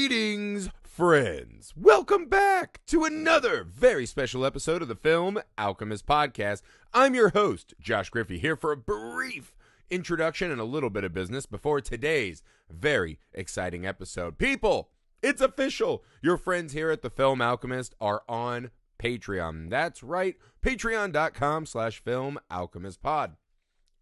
Greetings, friends. Welcome back to another very special episode of the Film Alchemist Podcast. I'm your host, Josh Griffey, here for a brief introduction and a little bit of business before today's very exciting episode. People, it's official. Your friends here at the Film Alchemist are on Patreon. That's right, patreon.com slash film alchemist pod.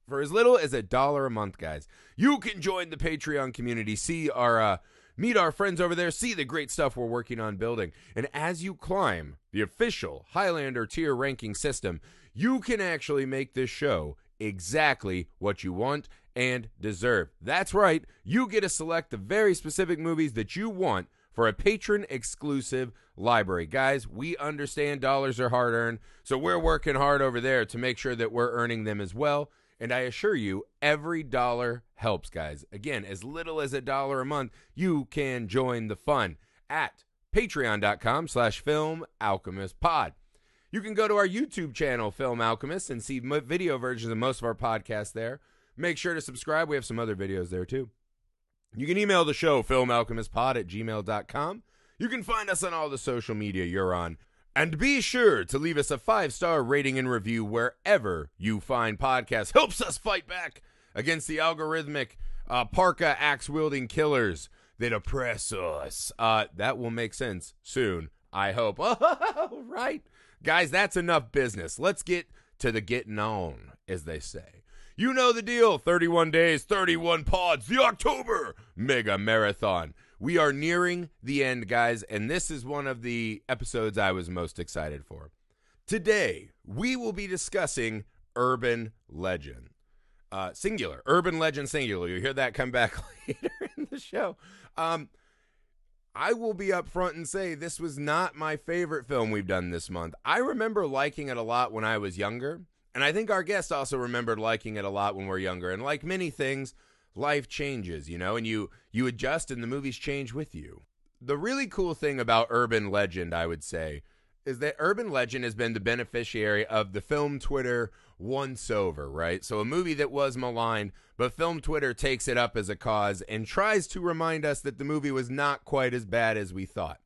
For as little as a dollar a month, guys, you can join the Patreon community, see our uh, meet our friends over there, see the great stuff we're working on building. And as you climb the official Highlander tier ranking system, you can actually make this show exactly what you want and deserve. That's right, you get to select the very specific movies that you want for a patron exclusive library. Guys, we understand dollars are hard earned, so we're working hard over there to make sure that we're earning them as well. And I assure you, every dollar helps, guys. Again, as little as a dollar a month, you can join the fun at patreon.com slash film alchemist pod. You can go to our YouTube channel, Film Alchemist, and see video versions of most of our podcasts there. Make sure to subscribe. We have some other videos there too. You can email the show, filmalchemistpod at gmail.com. You can find us on all the social media you're on. And be sure to leave us a five star rating and review wherever you find podcasts. Helps us fight back against the algorithmic uh, parka axe wielding killers that oppress us. Uh, that will make sense soon, I hope. Oh, right. Guys, that's enough business. Let's get to the getting on, as they say. You know the deal 31 days, 31 pods, the October Mega Marathon. We are nearing the end, guys, and this is one of the episodes I was most excited for. Today, we will be discussing Urban Legend. Uh, singular, Urban Legend singular. You'll hear that come back later in the show. Um, I will be upfront and say this was not my favorite film we've done this month. I remember liking it a lot when I was younger, and I think our guest also remembered liking it a lot when we're younger. And like many things, life changes, you know, and you you adjust and the movies change with you. The really cool thing about Urban Legend, I would say, is that Urban Legend has been the beneficiary of the film Twitter once over, right? So a movie that was maligned, but film Twitter takes it up as a cause and tries to remind us that the movie was not quite as bad as we thought.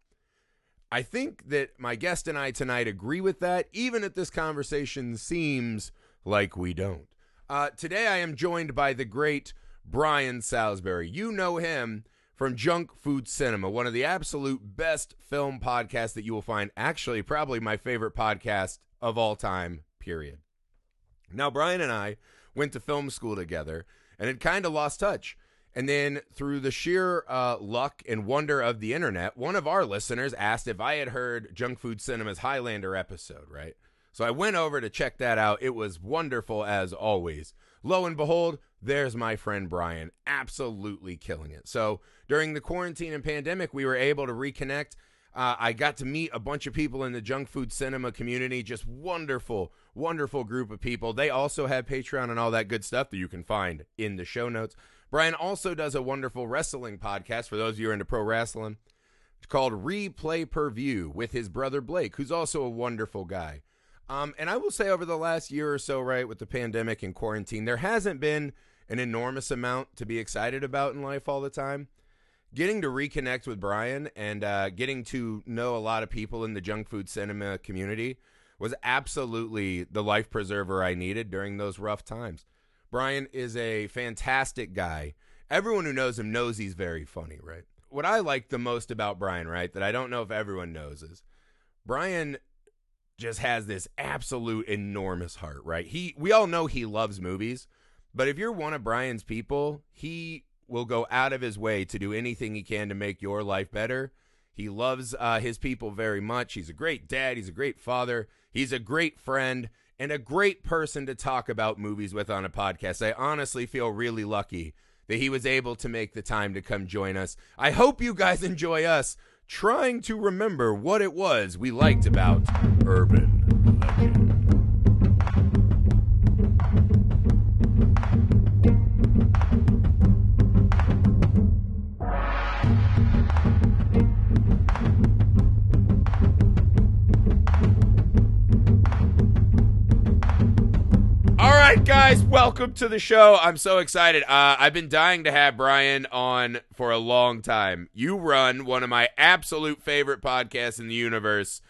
I think that my guest and I tonight agree with that, even if this conversation seems like we don't. Uh, today I am joined by the great Brian Salisbury. You know him from Junk Food Cinema, one of the absolute best film podcasts that you will find. Actually, probably my favorite podcast of all time, period. Now, Brian and I went to film school together and had kind of lost touch. And then, through the sheer uh, luck and wonder of the internet, one of our listeners asked if I had heard Junk Food Cinema's Highlander episode, right? So I went over to check that out. It was wonderful as always. Lo and behold, there's my friend Brian, absolutely killing it. So during the quarantine and pandemic, we were able to reconnect. Uh, I got to meet a bunch of people in the junk food cinema community. Just wonderful, wonderful group of people. They also have Patreon and all that good stuff that you can find in the show notes. Brian also does a wonderful wrestling podcast for those of you who are into pro wrestling. It's called Replay Per View with his brother Blake, who's also a wonderful guy. Um, and I will say, over the last year or so, right, with the pandemic and quarantine, there hasn't been an enormous amount to be excited about in life all the time. Getting to reconnect with Brian and uh, getting to know a lot of people in the junk food cinema community was absolutely the life preserver I needed during those rough times. Brian is a fantastic guy. Everyone who knows him knows he's very funny, right? What I like the most about Brian, right, that I don't know if everyone knows is Brian just has this absolute enormous heart, right? He we all know he loves movies, but if you're one of Brian's people, he will go out of his way to do anything he can to make your life better. He loves uh, his people very much. He's a great dad. He's a great father. He's a great friend and a great person to talk about movies with on a podcast. I honestly feel really lucky that he was able to make the time to come join us. I hope you guys enjoy us trying to remember what it was we liked about Urban Legend. Guys welcome to the show. I'm so excited. Uh, I've been dying to have Brian on for a long time. You run one of my absolute favorite podcasts in the universe.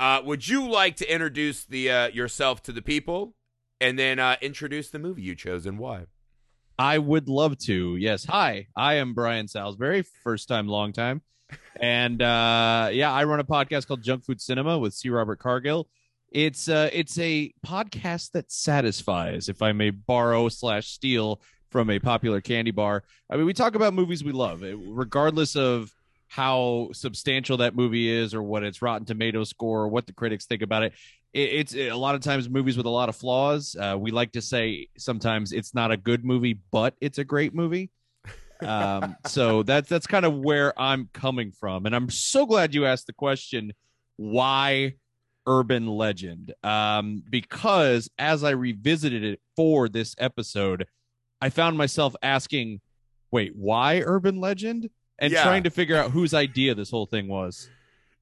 Uh, would you like to introduce the uh, yourself to the people, and then uh, introduce the movie you chose and why? I would love to. Yes. Hi, I am Brian Salisbury. First time, long time. And uh, yeah, I run a podcast called Junk Food Cinema with C. Robert Cargill. It's uh, it's a podcast that satisfies, if I may borrow slash steal from a popular candy bar. I mean, we talk about movies we love, eh, regardless of how substantial that movie is or what its Rotten Tomato score or what the critics think about it. it it's a lot of times movies with a lot of flaws. Uh, we like to say sometimes it's not a good movie, but it's a great movie. Um, so that's that's kind of where I'm coming from, and I'm so glad you asked the question. Why urban legend um, because as I revisited it for this episode, I found myself asking, wait, why urban legend? And Yeah. trying to figure out whose idea this whole thing was.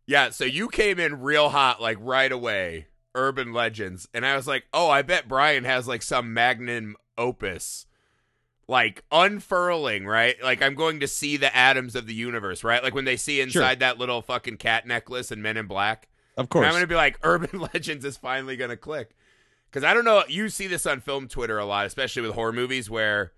Yeah, so you came in real hot, like right away. Urban legends, and I was like, oh, I bet Brian has like some magnum opus, like unfurling, right? Like I'm going to see the atoms of the universe, right? Like when they see inside that little fucking cat necklace in Men in Black. Of And course. I'm going to be like, Urban Legends is finally going to click. Because I don't know, you see this on film Twitter a lot, especially with horror movies, where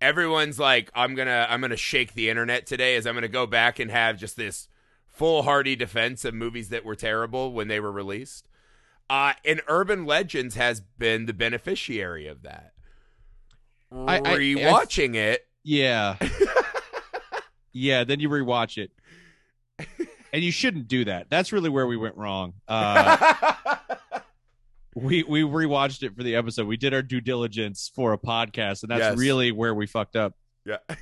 everyone's like, I'm gonna, I'm gonna shake the internet today, as I'm gonna go back and have just this foolhardy defense of movies that were terrible when they were released. Uh, and Urban Legends has been the beneficiary of that. I- I- Rewatching it, yeah. yeah, then you rewatch it. And you shouldn't do that. That's really where we went wrong. Uh, we we rewatched it for the episode. We did our due diligence for a podcast, and that's Yes. really where we fucked up. yeah,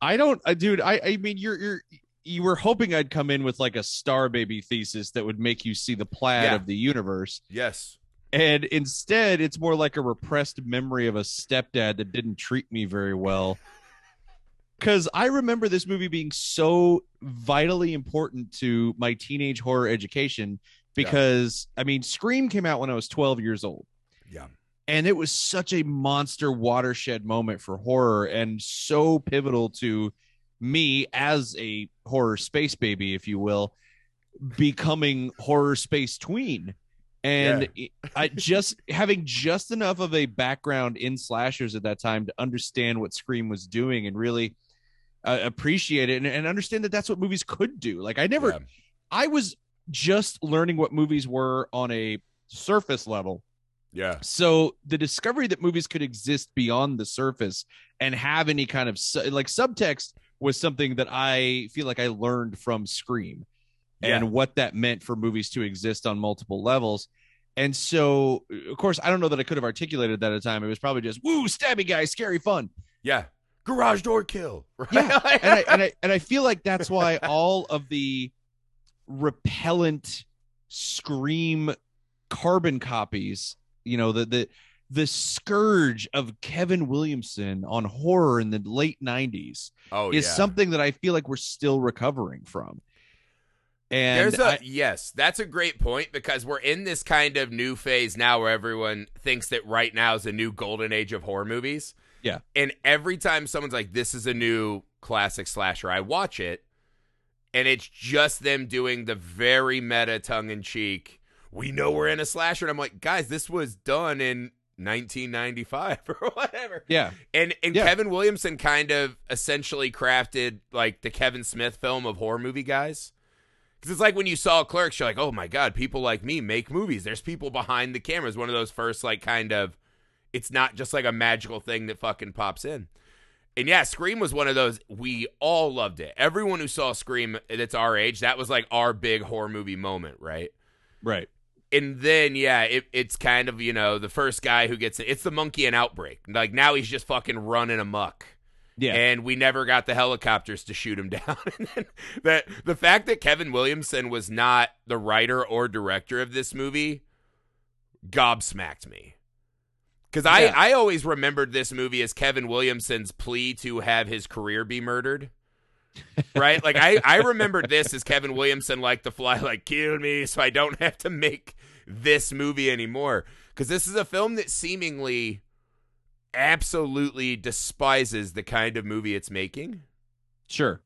I don't, uh, dude. I, I mean, you're, you're, you were hoping I'd come in with like a star baby thesis that would make you see the plaid Yeah. of the universe, yes, and instead, it's more like a repressed memory of a stepdad that didn't treat me very well. Because I remember this movie being so vitally important to my teenage horror education. Because I mean, Scream came out when I was 12 years old. Yeah, and it was such a monster watershed moment for horror and so pivotal to me as a horror space baby if you will becoming horror space tween. And i just having just enough of a background in slashers at that time to understand what scream was doing and really uh, appreciate it and, and understand that that's what movies could do like i never yeah. i was just learning what movies were on a surface level yeah. so the discovery that movies could exist beyond the surface and have any kind of su- like subtext was something that I feel like I learned from Scream and what that meant for movies to exist on multiple levels. And so, of course, I don't know that I could have articulated that at the time. It was probably just woo, stabby guy, scary fun. Yeah. Garage door kill. Right? Yeah, and I and I and I feel like that's why all of the repellent scream carbon copies, you know, the the the scourge of Kevin Williamson on horror in the late 90s oh, is yeah. something that I feel like we're still recovering from. And There's a I- yes, that's a great point because we're in this kind of new phase now where everyone thinks that right now is a new golden age of horror movies. Yeah. And every time someone's like, "This is a new classic slasher," I watch it, and it's just them doing the very meta, tongue in cheek. We know we're in a slasher, and I'm like, guys, this was done in 1995 or whatever. yeah, And and Yeah. Kevin Williamson kind of essentially crafted like the Kevin Smith film of horror movie guys. Because it's like when you saw Clerks, you're like, oh my god, people like me make movies. There's people behind the cameras. One of those first like kind of, it's not just like a magical thing that fucking pops in. And yeah, Scream was one of those. We all loved it. Everyone who saw Scream that's our age, that was like our big horror movie moment, right? right. and then yeah, it, it's kind of you know the first guy who gets it. It's the monkey and outbreak. Like now he's just fucking running amok. Yeah. And we never got the helicopters to shoot him down. and then the the fact that Kevin Williamson was not the writer or director of this movie gobsmacked me. Because I, Yeah. I always remembered this movie as Kevin Williamson's plea to have his career be murdered. right? Like I, I remembered this as Kevin Williamson like to fly, like kill me so I don't have to make this movie anymore because this is a film that seemingly absolutely despises the kind of movie it's making. Sure.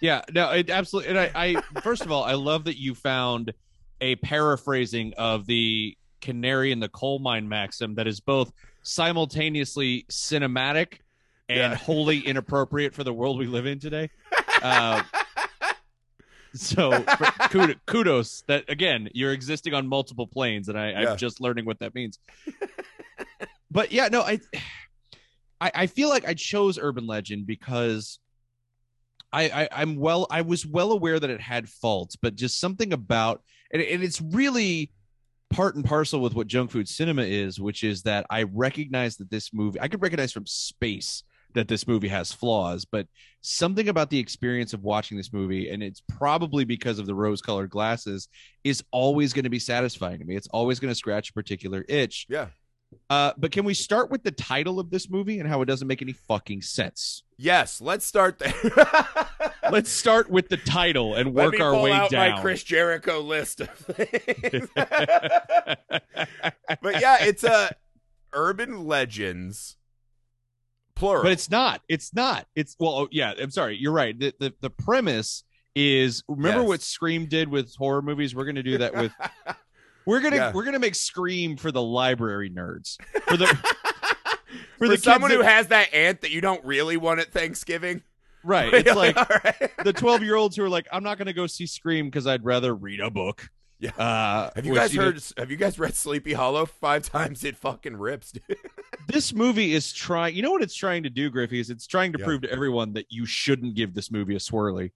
yeah, no, it absolutely. And I, I, first of all, I love that you found a paraphrasing of the canary in the coal mine maxim that is both simultaneously cinematic and Yeah. wholly inappropriate for the world we live in today. Uh, so kudos, that again you're existing on multiple planes, and I, Yeah. I'm just learning what that means. but yeah, no, I, I, I feel like I chose Urban Legend because I, I, I'm well, I was well aware that it had faults, but just something about, and, and it's really part and parcel with what junk food cinema is, which is that I recognize that this movie, I could recognize from space that this movie has flaws, but something about the experience of watching this movie, and it's probably because of the rose colored glasses, is always going to be satisfying to me. It's always going to scratch a particular itch. Yeah. Uh, but can we start with the title of this movie and how it doesn't make any fucking sense? Yes, let's start there. Let's start with the title and work Let me our pull way out down. my Chris Jericho list of things. but yeah, it's a urban legends plural. but it's not. It's not. It's well, oh, yeah. I'm sorry. You're right. The the, the premise is remember Yes. what Scream did with horror movies. We're gonna do that with. We're gonna Yeah. we're gonna make Scream for the library nerds for the for, the kids someone who has that aunt that you don't really want at Thanksgiving. Right. It's like right. the 12 year olds who are like, I'm not gonna go see Scream because I'd rather read a book. Yeah. Uh, Have you guys heard? Have you guys read Sleepy Hollow five times? It fucking rips, dude. this movie is trying you know what it's trying to do griffey is it's trying to Yeah. prove to everyone that you shouldn't give this movie a swirly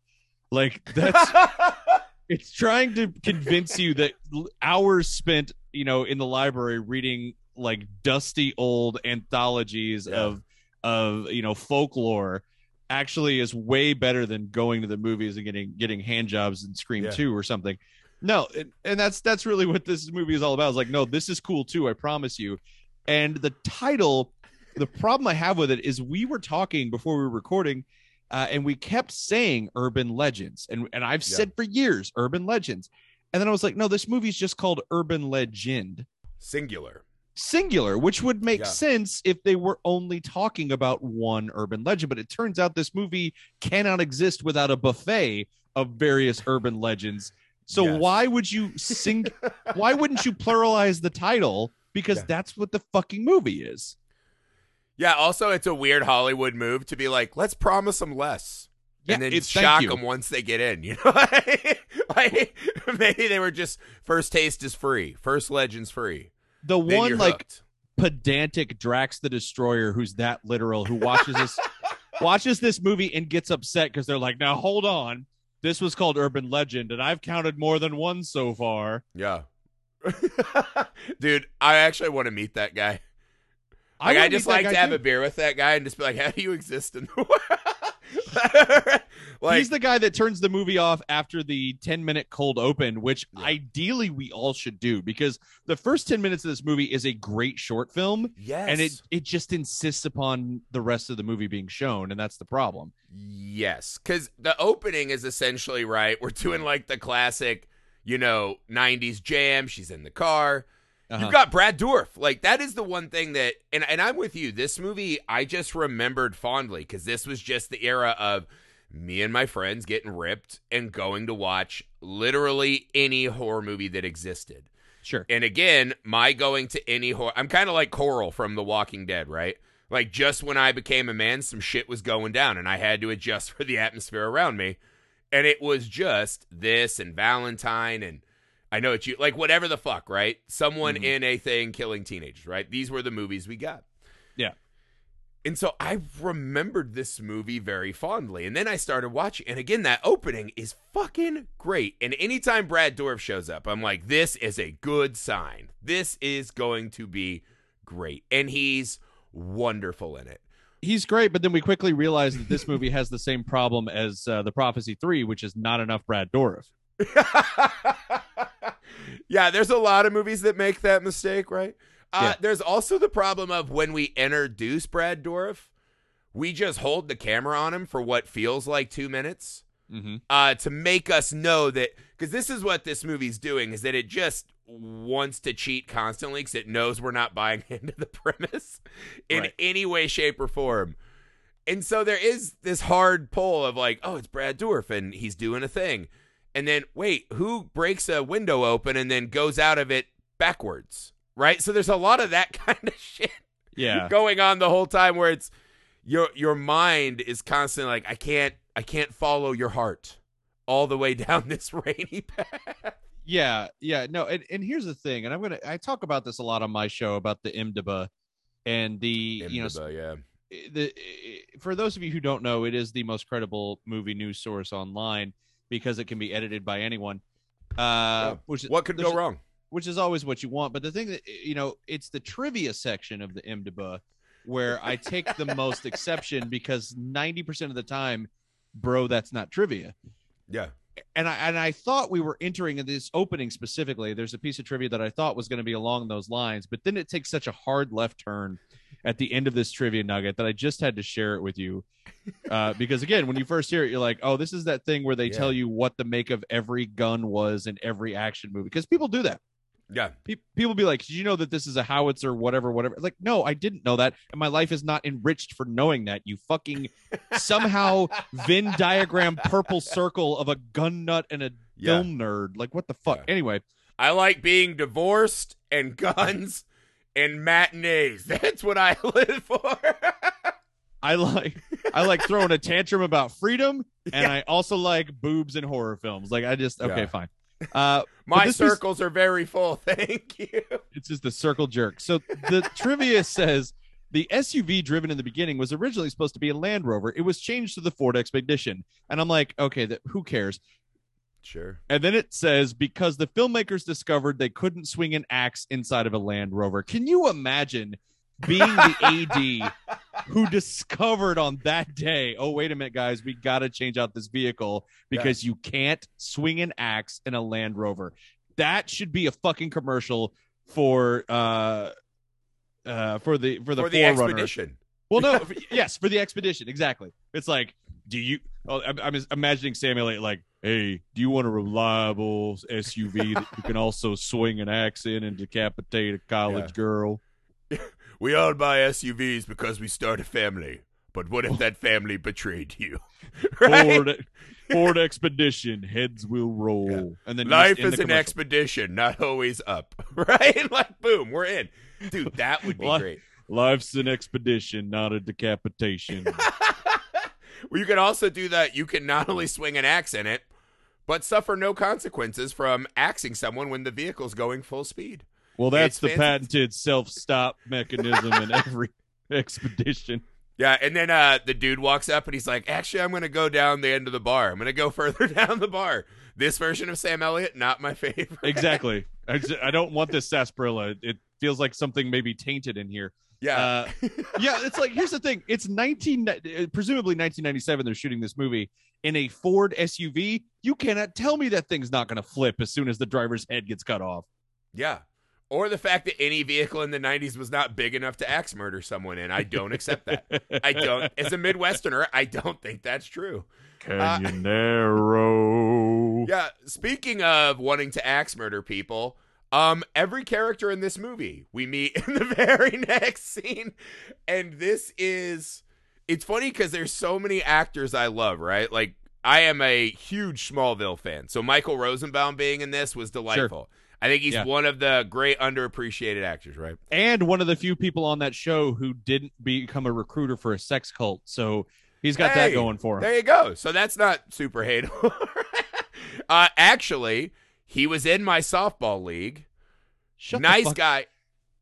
like that's it's trying to convince you that hours spent you know in the library reading like dusty old anthologies Yeah. of of you know folklore actually is way better than going to the movies and getting getting hand jobs and scream Yeah. 2 or something no and, and that's that's really what this movie is all about it's like no this is cool too i promise you and the title the problem i have with it is we were talking before we were recording uh, and we kept saying urban legends and and i've Yeah. said for years urban legends and then i was like no this movie's just called urban legend Singular. Singular which would make Yeah. sense if they were only talking about one urban legend but it turns out this movie cannot exist without a buffet of various urban legends so Yes. why would you sing why wouldn't you pluralize the title because Yeah. that's what the fucking movie is Yeah. Also, it's a weird Hollywood move to be like, let's promise them less. Yeah, and then shock them once they get in. You know, like maybe they were just first taste is free, first legend's free. The Then one like hooked. pedantic Drax the Destroyer who's that literal who watches this watches this movie and gets upset because they're like, now hold on, this was called Urban Legend and I've counted more than one so far. yeah. Dude, I actually want to meet that guy. Like, I, wanna just like to have too. a beer with that guy and just be like, how do you exist in the world? like, He's the guy that turns the movie off after the 10 minute cold open, which Yeah. ideally we all should do because the first 10 minutes of this movie is a great short film yes. and it it just insists upon the rest of the movie being shown and that's the problem. Yes, because the opening is essentially right. We're doing like the classic, you know, 90s jam. She's in the car. Uh-huh. You've got Brad Dourif. Like, that is the one thing that, and, and I'm with you. This movie, I just remembered fondly because this was just the era of me and my friends getting ripped and going to watch literally any horror movie that existed. Sure. And again, my going to any horror, I'm kind of like Coral from The Walking Dead, right? Like just when I became a man, some shit was going down and I had to adjust for the atmosphere around me. And it was just this and Valentine and I know it's you, like whatever the fuck, right? Someone Mhm. in a thing killing teenagers, right? These were the movies we got. Yeah. And so I remembered this movie very fondly. And then I started watching. And again, that opening is fucking great. And anytime Brad Dourif shows up, I'm like, this is a good sign. This is going to be great. And he's wonderful in it. He's great, but then we quickly realize that this movie has the same problem as uh, the Prophecy Three, which is not enough Brad Dourif. yeah, there's a lot of movies that make that mistake, right? Uh, Yeah. There's also the problem of when we introduce Brad Dourif, we just hold the camera on him for what feels like two minutes Mm-hmm. uh, to make us know that because this is what this movie's doing is that it just wants to cheat constantly because it knows we're not buying into the premise in Right. any way, shape, or form. And so there is this hard pull of like, oh, it's Brad Dourif and he's doing a thing. And then, wait, who breaks a window open and then goes out of it backwards? Right? So there's a lot of that kind of shit Yeah. going on the whole time where it's your your mind is constantly like, I can't I can't follow your heart all the way down this rainy path. Yeah, yeah, no, and, and here's the thing, and I'm gonna I talk about this a lot on my show about the IMDb and the you know yeah. the for those of you who don't know, it is the most credible movie news source online because it can be edited by anyone. Uh, Yeah. which What could go wrong? Which is always what you want, but the thing that you know, it's the trivia section of the IMDb where I take the most exception because ninety percent of the time, bro, that's not trivia Yeah. and I and I thought we were entering in this opening specifically. There's a piece of trivia that I thought was going to be along those lines, but then it takes such a hard left turn at the end of this trivia nugget that I just had to share it with you. Uh, because again, when you first hear it, you're like, "Oh, this is that thing where they Yeah. tell you what the make of every gun was in every action movie." Because people do that. Yeah. Pe- People be like, "Did you know that this is a howitzer, whatever, whatever?" Like, no, I didn't know that, and my life is not enriched for knowing that. You fucking somehow Venn diagram purple circle of a gun nut and a Yeah. film nerd. Like, what the fuck? Yeah. Anyway, I like being divorced and guns and matinees. That's what I live for. I like I like throwing a tantrum about freedom, and Yeah. I also like boobs and horror films. Like, I just okay, fine. Uh, My was- circles are very full. Thank you. it's just the circle jerk. So the trivia says the SUV driven in the beginning was originally supposed to be a Land Rover. It was changed to the Ford Expedition, and I'm like, okay, that who cares? Sure. And then it says because the filmmakers discovered they couldn't swing an axe inside of a Land Rover. Can you imagine being the AD who discovered on that day, oh, wait a minute, guys, we got to change out this vehicle because you can't swing an axe in a Land Rover? That should be a fucking commercial for uh uh for the for the for the expedition. Well, no, f- yes, for the expedition, exactly. It's like, do you? Oh, I'm, I'm imagining Samuel like, hey, do you want a reliable SUV that you can also swing an axe in and decapitate a college Yeah. girl? We all buy SUVs because we start a family. But what if that family betrayed you? right? Ford, Ford Expedition, heads will roll, Yeah. and then Life is the an expedition, not always up. Right? Like, boom, we're in. Dude, that would be Li- great. Life's an expedition, not a decapitation. well, you can also do that. You can not only swing an axe in it, but suffer no consequences from axing someone when the vehicle's going full speed. Well, that's the patented self-stop mechanism in every expedition. Yeah, and then uh, the dude walks up and he's like, "Actually, I'm going to go down the end of the bar. I'm going to go further down the bar." This version of Sam Elliott, not my favorite. exactly. I, just- I don't want this sarsaparilla. It feels like something maybe tainted in here. Yeah, Uh, yeah, it's like here's the thing. It's 19 uh, presumably 1997 they're shooting this movie in a Ford SUV. You cannot tell me that thing's not going to flip as soon as the driver's head gets cut off. yeah. Or the fact that any vehicle in the 90s was not big enough to axe murder someone in. I don't accept that. I don't. As a Midwesterner, I don't think that's true. Canyon Narrow. Yeah, speaking of wanting to axe murder people, um, every character in this movie we meet in the very next scene, and this is it's funny because there's so many actors I love, right? Like I am a huge Smallville fan, so Michael Rosenbaum being in this was delightful. I think he's Yeah. one of the great underappreciated actors, right? And one of the few people on that show who didn't become a recruiter for a sex cult. So he's got that going for him. There you go. So that's not super hateable. uh, actually, he was in my softball league. Shut nice guy.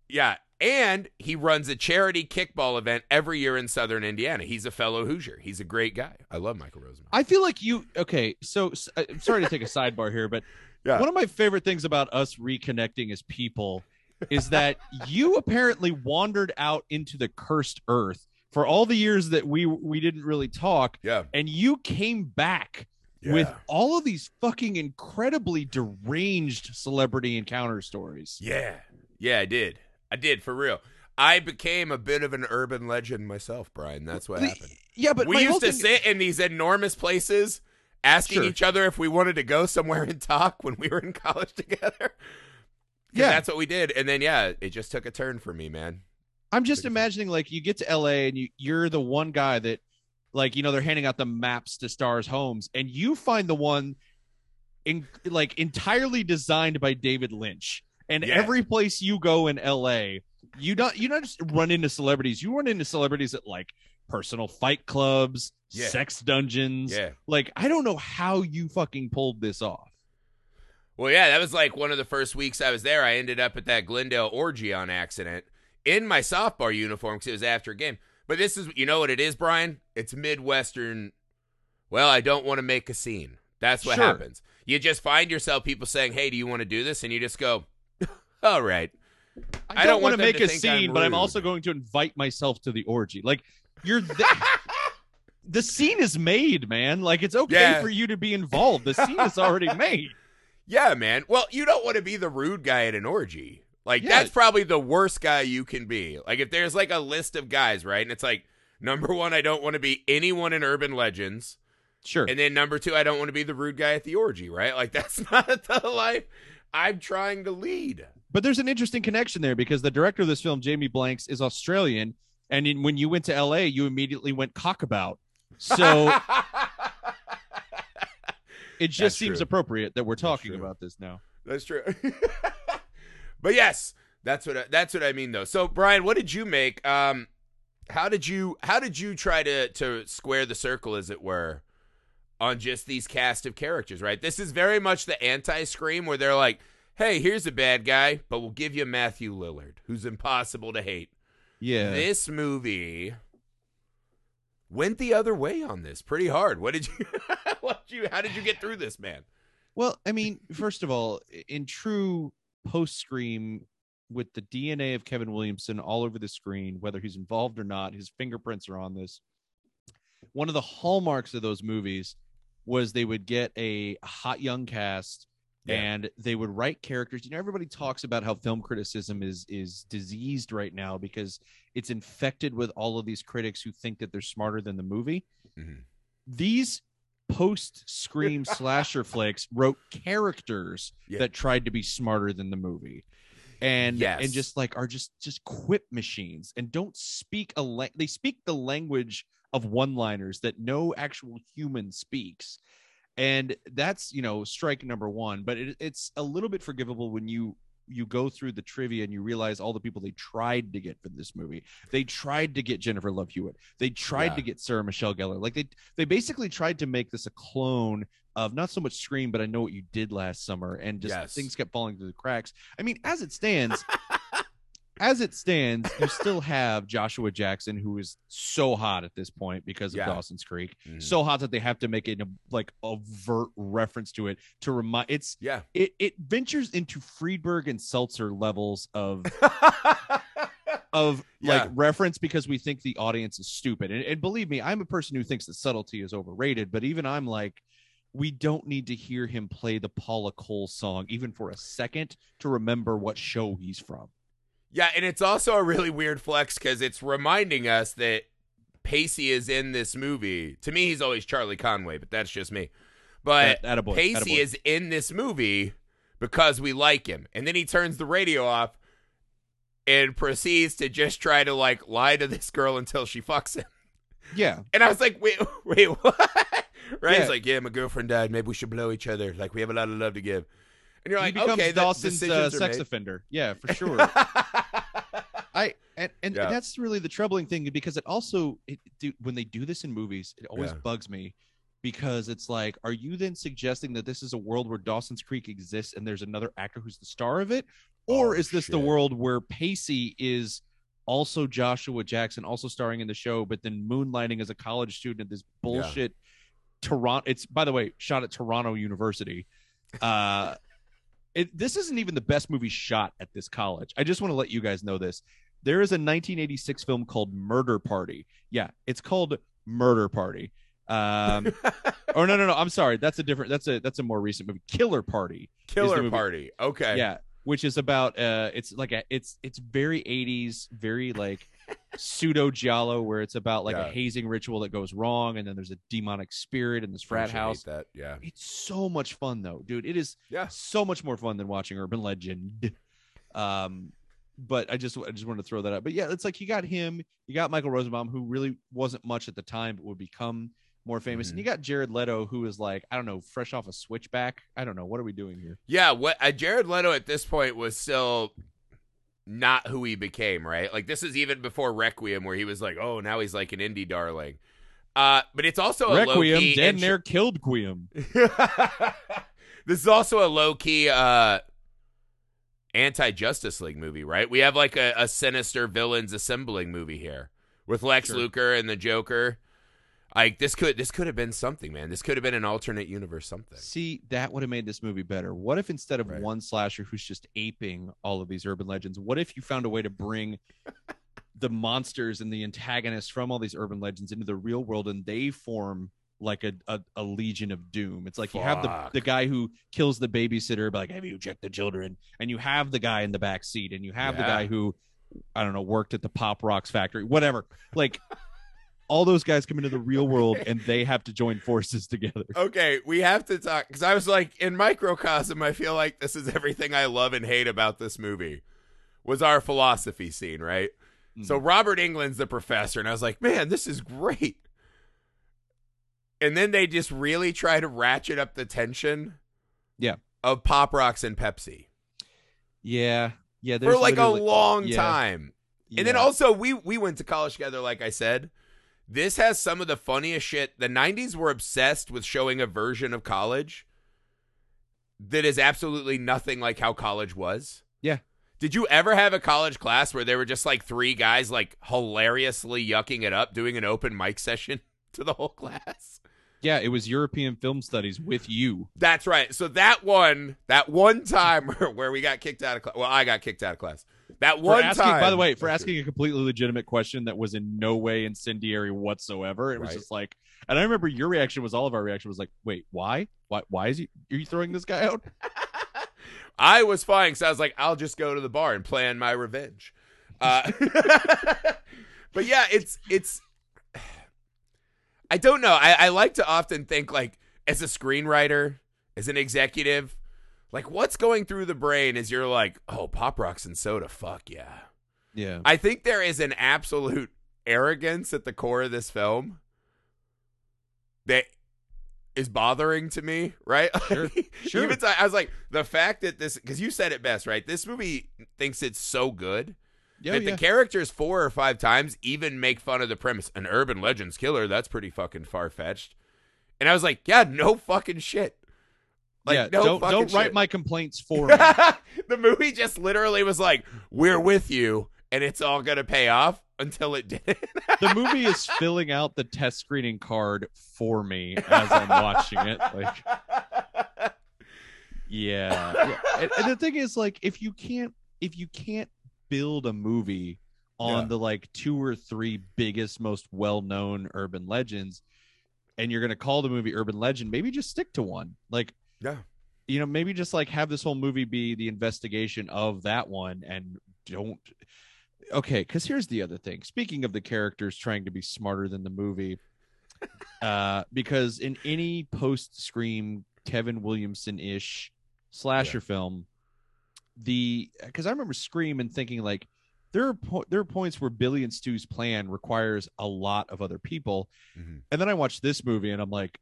Yeah. And he runs a charity kickball event every year in Southern Indiana. He's a fellow Hoosier. He's a great guy. I love Michael Rosenbaum. I feel like you okay. So uh, I'm sorry to take a sidebar here, but Yeah. one of my favorite things about us reconnecting as people is that you apparently wandered out into the cursed earth for all the years that we we didn't really talk, Yeah. and you came back yeah. with all of these fucking incredibly deranged celebrity encounter stories. Yeah. Yeah, I did. I did for real. I became a bit of an urban legend myself, Brian. That's what The- happened. Yeah, but we used to thing- sit in these enormous places asking Sure. each other if we wanted to go somewhere and talk when we were in college together. Yeah. that's what we did. And then yeah, it just took a turn for me, man. I'm just Took a turn. imagining like you get to LA and you you're the one guy that like you know they're handing out the maps to stars homes and you find the one in like entirely designed by David Lynch. And Yeah. every place you go in LA, you don't you don't just run into celebrities. You run into celebrities at like personal fight clubs, Yeah. sex dungeons. Yeah. Like I don't know how you fucking pulled this off. Well, yeah, that was like one of the first weeks I was there. I ended up at that Glendale orgy on accident in my softball uniform because it was after a game. But this is, you know what it is, Brian? It's Midwestern. Well, I don't want to make a scene. That's what Sure. happens. You just find yourself people saying, "Hey, do you want to do this?" And you just go, "All right." I I don't, don't want want to make to a think I'm scene, but I'm also going to invite myself to the orgy. Like you're th- the scene is made, man. Like it's okay Yeah. for you to be involved. The scene is already made. Yeah, man. Well, you don't want to be the rude guy at an orgy. Like Yeah. that's probably the worst guy you can be. Like if there's like a list of guys, right? And it's like number 1, I don't want to be anyone in urban legends. Sure. And then number 2, I don't want to be the rude guy at the orgy, right? Like that's not the life I'm trying to lead. But there's an interesting connection there because the director of this film, Jamie Blanks, is Australian, and in, when you went to LA, you immediately went cockabout. So it just That's seems true. appropriate that we're talking about this now. That's true. but yes, that's what I, that's what I mean though. So Brian, what did you make? Um, how did you how did you try to to square the circle, as it were, on just these cast of characters? Right. This is very much the anti Scream, where they're like, "Hey, here's a bad guy, but we'll give you Matthew Lillard, who's impossible to hate." Yeah. This movie went the other way on this pretty hard. What did you? what did you? How did you get through this, man? Well, I mean, first of all, in true post Scream, with the DNA of Kevin Williamson all over the screen, whether he's involved or not, his fingerprints are on this. One of the hallmarks of those movies was they would get a hot young cast Yeah. and they would write characters. You know, everybody talks about how film criticism is is diseased right now because it's infected with all of these critics who think that they're smarter than the movie Mhm. these post scream slasher flicks wrote characters Yeah. that tried to be smarter than the movie and Yes. and just like are just just quip machines and don't speak a la- they speak the language of one liners that no actual human speaks and that's you know strike number one but it, it's a little bit forgivable when you you go through the trivia and you realize all the people they tried to get for this movie they tried to get jennifer love hewitt they tried Yeah. to get sarah michelle gellar like they they basically tried to make this a clone of not so much scream but i know what you did last summer and just Yes. things kept falling through the cracks i mean as it stands as it stands you still have joshua jackson who is so hot at this point because of Yeah. dawson's creek Mhm. so hot that they have to make it a like overt reference to it to remind it's yeah. it, it ventures into friedberg and seltzer levels of of Yeah. like reference because we think the audience is stupid and, and believe me i'm a person who thinks that subtlety is overrated but even i'm like we don't need to hear him play the paula cole song even for a second to remember what show he's from Yeah, and it's also a really weird flex because it's reminding us that Pacey is in this movie. To me, he's always Charlie Conway, but that's just me. But At- attaboy, Pacey attaboy. is in this movie because we like him. And then he turns the radio off and proceeds to just try to like lie to this girl until she fucks him. yeah And I was like, wait, wait, what? right? Yeah. He's like, yeah, my girlfriend died. Maybe we should blow each other. Like, we have a lot of love to give. And you're he becomes okay, dawson's uh, sex made. offender yeah for sure I and, and Yeah. that's really the troubling thing because it also it, do, when they do this in movies, it always Yeah. bugs me because it's like, are you then suggesting that this is a world where Dawson's Creek exists and there's another actor who's the star of it, or Oh, is this the world where Pacey is also Joshua Jackson, also starring in the show, but then moonlighting as a college student at this bullshit Toronto? It's by the way shot at Toronto University. Uh, it, this isn't even the best movie shot at this college. I just want to let you guys know this. There is a 1986 film called Murder Party. Yeah, it's called Murder Party. Um, or no, no, no. I'm sorry. That's a different. That's a that's a more recent movie. Killer Party. Killer. Party. Okay. Yeah, which is about uh, it's like a it's it's very 80s, very like pseudo giallo, where it's about like Yeah. a hazing ritual that goes wrong, and then there's a demonic spirit in this frat house. That. Yeah. It's so much fun though, dude. It is Yeah. so much more fun than watching Urban Legend. Um, but I just I just wanted to throw that out. But yeah, it's like you got him, you got Michael Rosenbaum, who really wasn't much at the time, but would become more famous, Mhm. and you got Jared Leto, who is like I don't know, fresh off a switchback. I don't know what are we doing here. Yeah, what uh, Jared Leto at this point was still not who he became, right? Like this is even before Requiem, where he was like, oh, now he's like an indie darling. Uh, but it's also a Requiem, dead intro- near killed Quiem. this is also a low key uh, anti Justice League movie, right? We have like a, a sinister villains assembling movie here with Lex Sure. Luthor and the Joker. Like this could this could have been something, man. This could have been an alternate universe something. See, that would have made this movie better. What if instead of Right. one slasher who's just aping all of these urban legends, what if you found a way to bring the monsters and the antagonists from all these urban legends into the real world and they form like a, a, a legion of doom? It's like you have the, the guy who kills the babysitter, but like, have you checked the children? And you have the guy in the back seat, and you have the guy who, I don't know, worked at the Pop Rocks factory, whatever. Like, all those guys come into the real world and they have to join forces together. Okay, we have to talk because I was like, in microcosm, I feel like this is everything I love and hate about this movie. Was our philosophy scene right? So mm-hmm. Robert Englund's the professor, and I was like, man, this is great. And then they just really try to ratchet up the tension. Yeah. Of Pop Rocks and Pepsi Yeah, yeah. for like a long yeah. time. And then also we we went to college together, like I said. This has some of the funniest shit. The '90s were obsessed with showing a version of college that is absolutely nothing like how college was. Yeah. Did you ever have a college class where there were just like three guys like hilariously yucking it up, doing an open mic session to the whole class? yeah, it was European film studies with you. That's right. So that one, that one time where we got kicked out of class. Well, I got kicked out of class. That For one asking, time. by the way, for asking a completely legitimate question that was in no way incendiary whatsoever. It was Right. just like, and I remember your reaction was all of our reaction was like, wait, why? Why? Why is he? Are you throwing this guy out? I was fine because I was like, I'll just go to the bar and plan my revenge. Uh, but yeah, it's it's. I don't know. I, I like to often think like as a screenwriter, as an executive, like what's going through the brain as you're like, oh, pop rocks and soda, fuck yeah. Yeah, I think there is an absolute arrogance at the core of this film that is bothering to me, right? Sure, sure. Even I was like, the fact that this, because you said it best, right? This movie thinks it's so good yeah, oh, that yeah. the characters four or five times even make fun of the premise. An urban legends killer, that's pretty fucking far fetched. And I was like, yeah, no fucking shit. Like, yeah, no don't don't write shit. my complaints for me. the movie just literally was like, "We're with you, and it's all gonna pay off." Until it didn't. the movie is filling out the test screening card for me as I'm watching it. Like, yeah, yeah. And, and the thing is, like, if you can't, if you can't build a movie on Yeah. the like two or three biggest, most well-known urban legends, and you're gonna call the movie urban legend, maybe just stick to one. Like, yeah, you know, maybe just like have this whole movie be the investigation of that one and don't. Okay, because here's the other thing. Speaking of the characters trying to be smarter than the movie, uh, because in any post Scream Kevin Williamson ish slasher film, the because I remember Scream and thinking like there are po- there are points where Billy and Stu's plan requires a lot of other people, Mhm. and then I watched this movie and I'm like,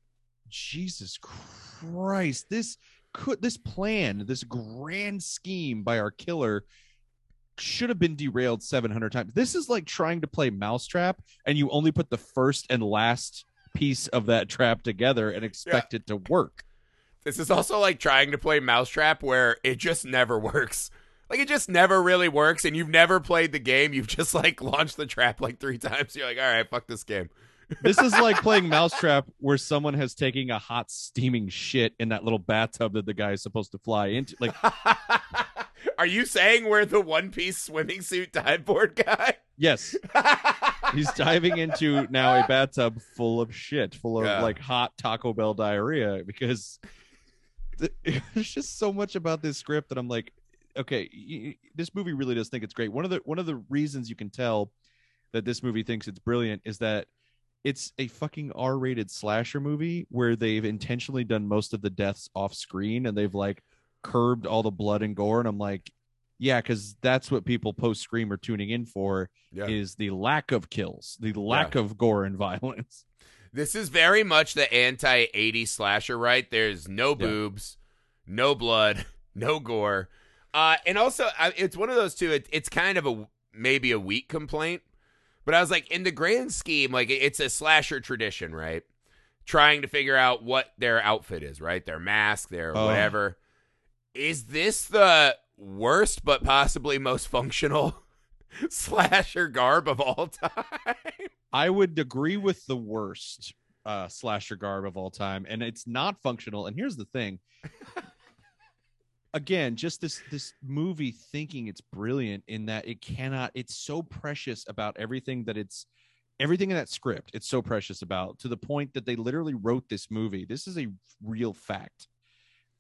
Jesus Christ, this could this plan, this grand scheme by our killer should have been derailed 700 times. This is like trying to play mousetrap and you only put the first and last piece of that trap together and expect it to work. This is also like trying to play Mousetrap, where it just never works. Like it just never really works, and you've never played the game. You've just like launched the trap like three times. You're like, all right, fuck this game. This is like playing mousetrap where someone has taken a hot steaming shit in that little bathtub that the guy is supposed to fly into. Like Are you saying we're the one piece swimming suit dive board guy? yes, he's diving into now a bathtub full of shit, full of Yeah. like hot Taco Bell diarrhea because th- there's just so much about this script that I'm like, okay, this movie really does think it's great. One of the one of the reasons you can tell that this movie thinks it's brilliant is that it's a fucking R-rated slasher movie where they've intentionally done most of the deaths off screen and they've like curbed all the blood and gore and I'm like Yeah, because that's what people post Scream are tuning in for Yeah. is the lack of kills, the lack of gore and violence. This is very much the anti 80 slasher, right? There's no boobs, no blood, no gore. Uh, and also, it's one of those two. It, it's kind of a maybe a weak complaint, but I was like, in the grand scheme, like it's a slasher tradition, right? Trying to figure out what their outfit is, right? Their mask, their Oh. whatever. Is this the worst but possibly most functional slasher garb of all time? I would agree with the worst uh, slasher garb of all time, and it's not functional. And here's the thing. Again, just this this movie thinking it's brilliant in that it cannot. It's so precious about everything that it's everything in that script. It's so precious about to the point that they literally wrote this movie. This is a real fact.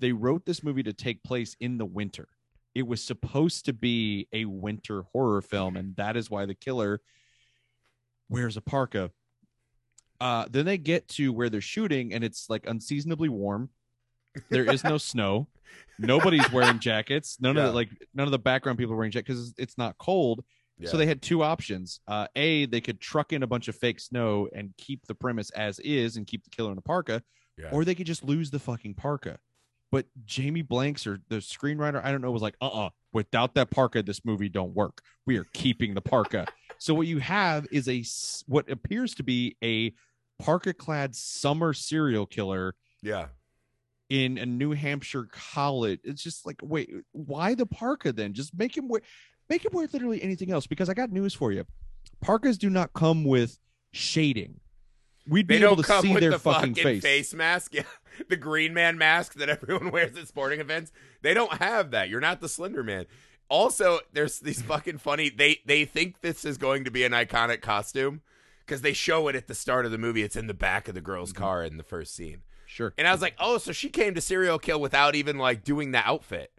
They wrote this movie to take place in the winter. It was supposed to be a winter horror film, and that is why the killer wears a parka. Uh, then they get to where they're shooting, and it's like unseasonably warm. There is no snow. Nobody's wearing jackets. None Yeah. of the, like none of the background people are wearing jackets because it's not cold. Yeah. So they had two options. Uh, a, they could truck in a bunch of fake snow and keep the premise as is and keep the killer in a parka, Yeah. or they could just lose the fucking parka. But Jamie Blanks or the screenwriter, I don't know, was like, uh uh without that parka, this movie don't work. We are keeping the parka. so what you have is a what appears to be a parka clad summer serial killer yeah. In a New Hampshire college. It's just like, wait, why the parka then? Just make him wear make him wear literally anything else because I got news for you. Parkas do not come with shading. We'd be able to come see with their the fucking, fucking face. mask. Yeah. The green man mask that everyone wears at sporting events. They don't have that. You're not the Slender Man. Also, there's these fucking funny they they think this is going to be an iconic costume because they show it at the start of the movie. It's in the back of the girl's Mm-hmm. car in the first scene. Sure. And I was like, "Oh, so she came to serial kill without even like doing the outfit."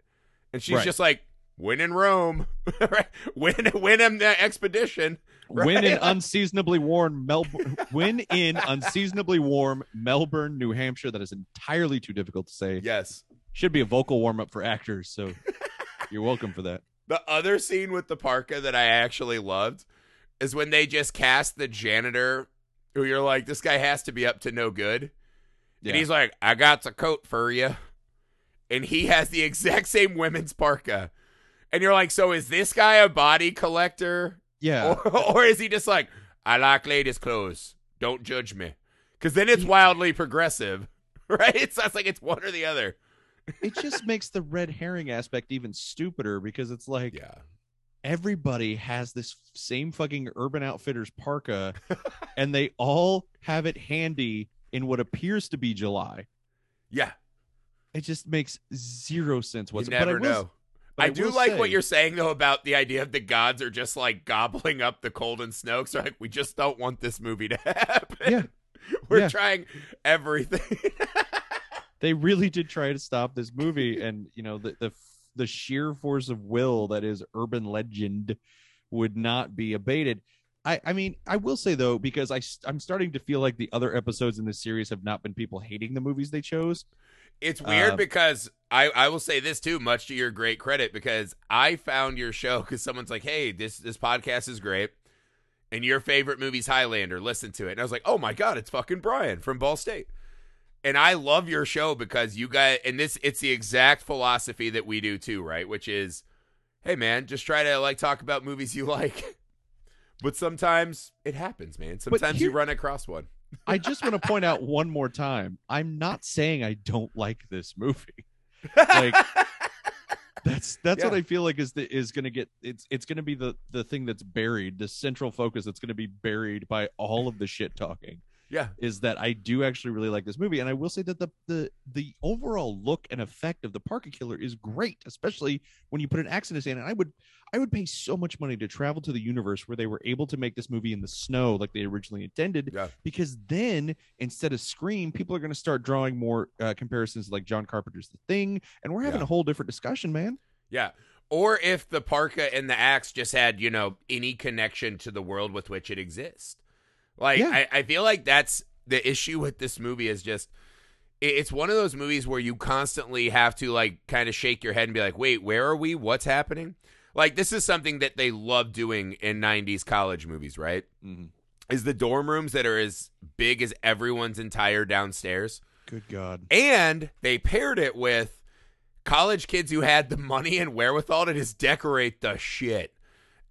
And she's Right. just like, "Win in Rome." right? Win win in the expedition. Win in unseasonably warm Melbourne. Win in unseasonably warm Melbourne, New Hampshire. That is entirely too difficult to say. Yes. Should be a vocal warm up for actors. So you're welcome for that. The other scene with the parka that I actually loved is when they just cast the janitor who you're like, this guy has to be up to no good. Yeah. And he's like, I got the coat for you. And he has the exact same women's parka. And you're like, so is this guy a body collector? yeah. Or, or is he just like, I like ladies' clothes. Don't judge me. Because then it's wildly progressive, right? It's, it's like it's one or the other. it just makes the red herring aspect even stupider because it's like Yeah. everybody has this same fucking urban outfitters parka and they all have it handy in what appears to be july Yeah. it just makes zero sense You whatsoever never but I will, know. but I, do like what you're saying though about the idea of the gods are just like gobbling up the cold and snow. So like we just don't want this movie to happen. Yeah. We're Yeah. trying everything. they really did try to stop this movie and you know the the the sheer force of will that is urban legend would not be abated I, I mean, I will say though, because I, I'm starting to feel like the other episodes in this series have not been people hating the movies they chose. It's weird Uh, because I, I will say this too, much to your great credit, because I found your show because someone's like, "Hey, this this podcast is great, and your favorite movie's Highlander. Listen to it." And I was like, "Oh my god, it's fucking Brian from Ball State." And I love your show because you guys, and this it's the exact philosophy that we do too, right? Which is, hey man, just try to like talk about movies you like. But sometimes it happens, man. Sometimes you run across one. I just want to point out one more time. I'm not saying I don't like this movie. Like, That's that's what I feel like is the is going to get it's it's going to be the the thing that's buried, the central focus that's going to be buried by all of the shit talking. Yeah. is that I do actually really like this movie, and I will say that the the the overall look and effect of the Parka Killer is great, especially when you put an accident in. His hand. And I would I would pay so much money to travel to the universe where they were able to make this movie in the snow like they originally intended, Yeah. because then instead of Scream, people are going to start drawing more uh, comparisons like John Carpenter's The Thing, and we're having Yeah. a whole different discussion, man. Yeah. Or if the parka and the axe just had, you know, any connection to the world with which it exists. Like, Yeah. I, I feel like that's the issue with this movie is just it's one of those movies where you constantly have to like kind of shake your head and be like, "Wait, where are we? What's happening?" Like this is something that they love doing in 90s college movies, right? Mm-hmm. Is the dorm rooms that are as big as everyone's entire downstairs. Good God. And they paired it with college kids who had the money and wherewithal to just decorate the shit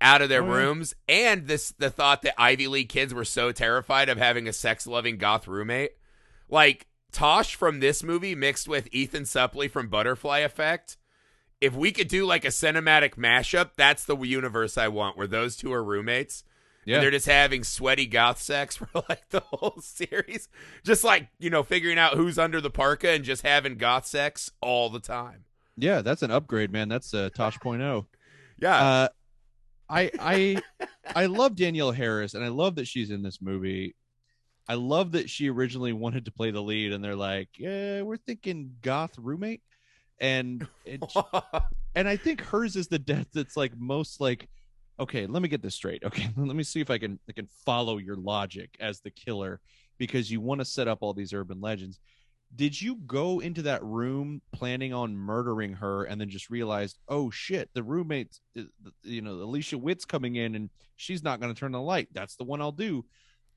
out of their yeah. rooms. And this the thought that Ivy League kids were so terrified of having a sex loving goth roommate. Like Tosh from this movie mixed with Ethan Suplee from Butterfly Effect. If we could do like a cinematic mashup, that's the universe I want, where those two are roommates. Yeah. And they're just having sweaty goth sex for like the whole series. Just like, you know, figuring out who's under the parka and just having goth sex all the time. yeah, that's an upgrade, man. That's uh, Tosh.0. Yeah. Uh, I I I love Danielle Harris, and I love that she's in this movie. I love that she originally wanted to play the lead, and they're like, "Yeah, we're thinking goth roommate," and it, and I think hers is the death that's like most like, okay, let me get this straight. Okay, let me see if I can I can follow your logic as the killer because you want to set up all these urban legends. Did you go into that room planning on murdering her and then just realized, oh shit, the roommate's, uh, you know, Alicia Witt's coming in and she's not going to turn the light. That's the one I'll do.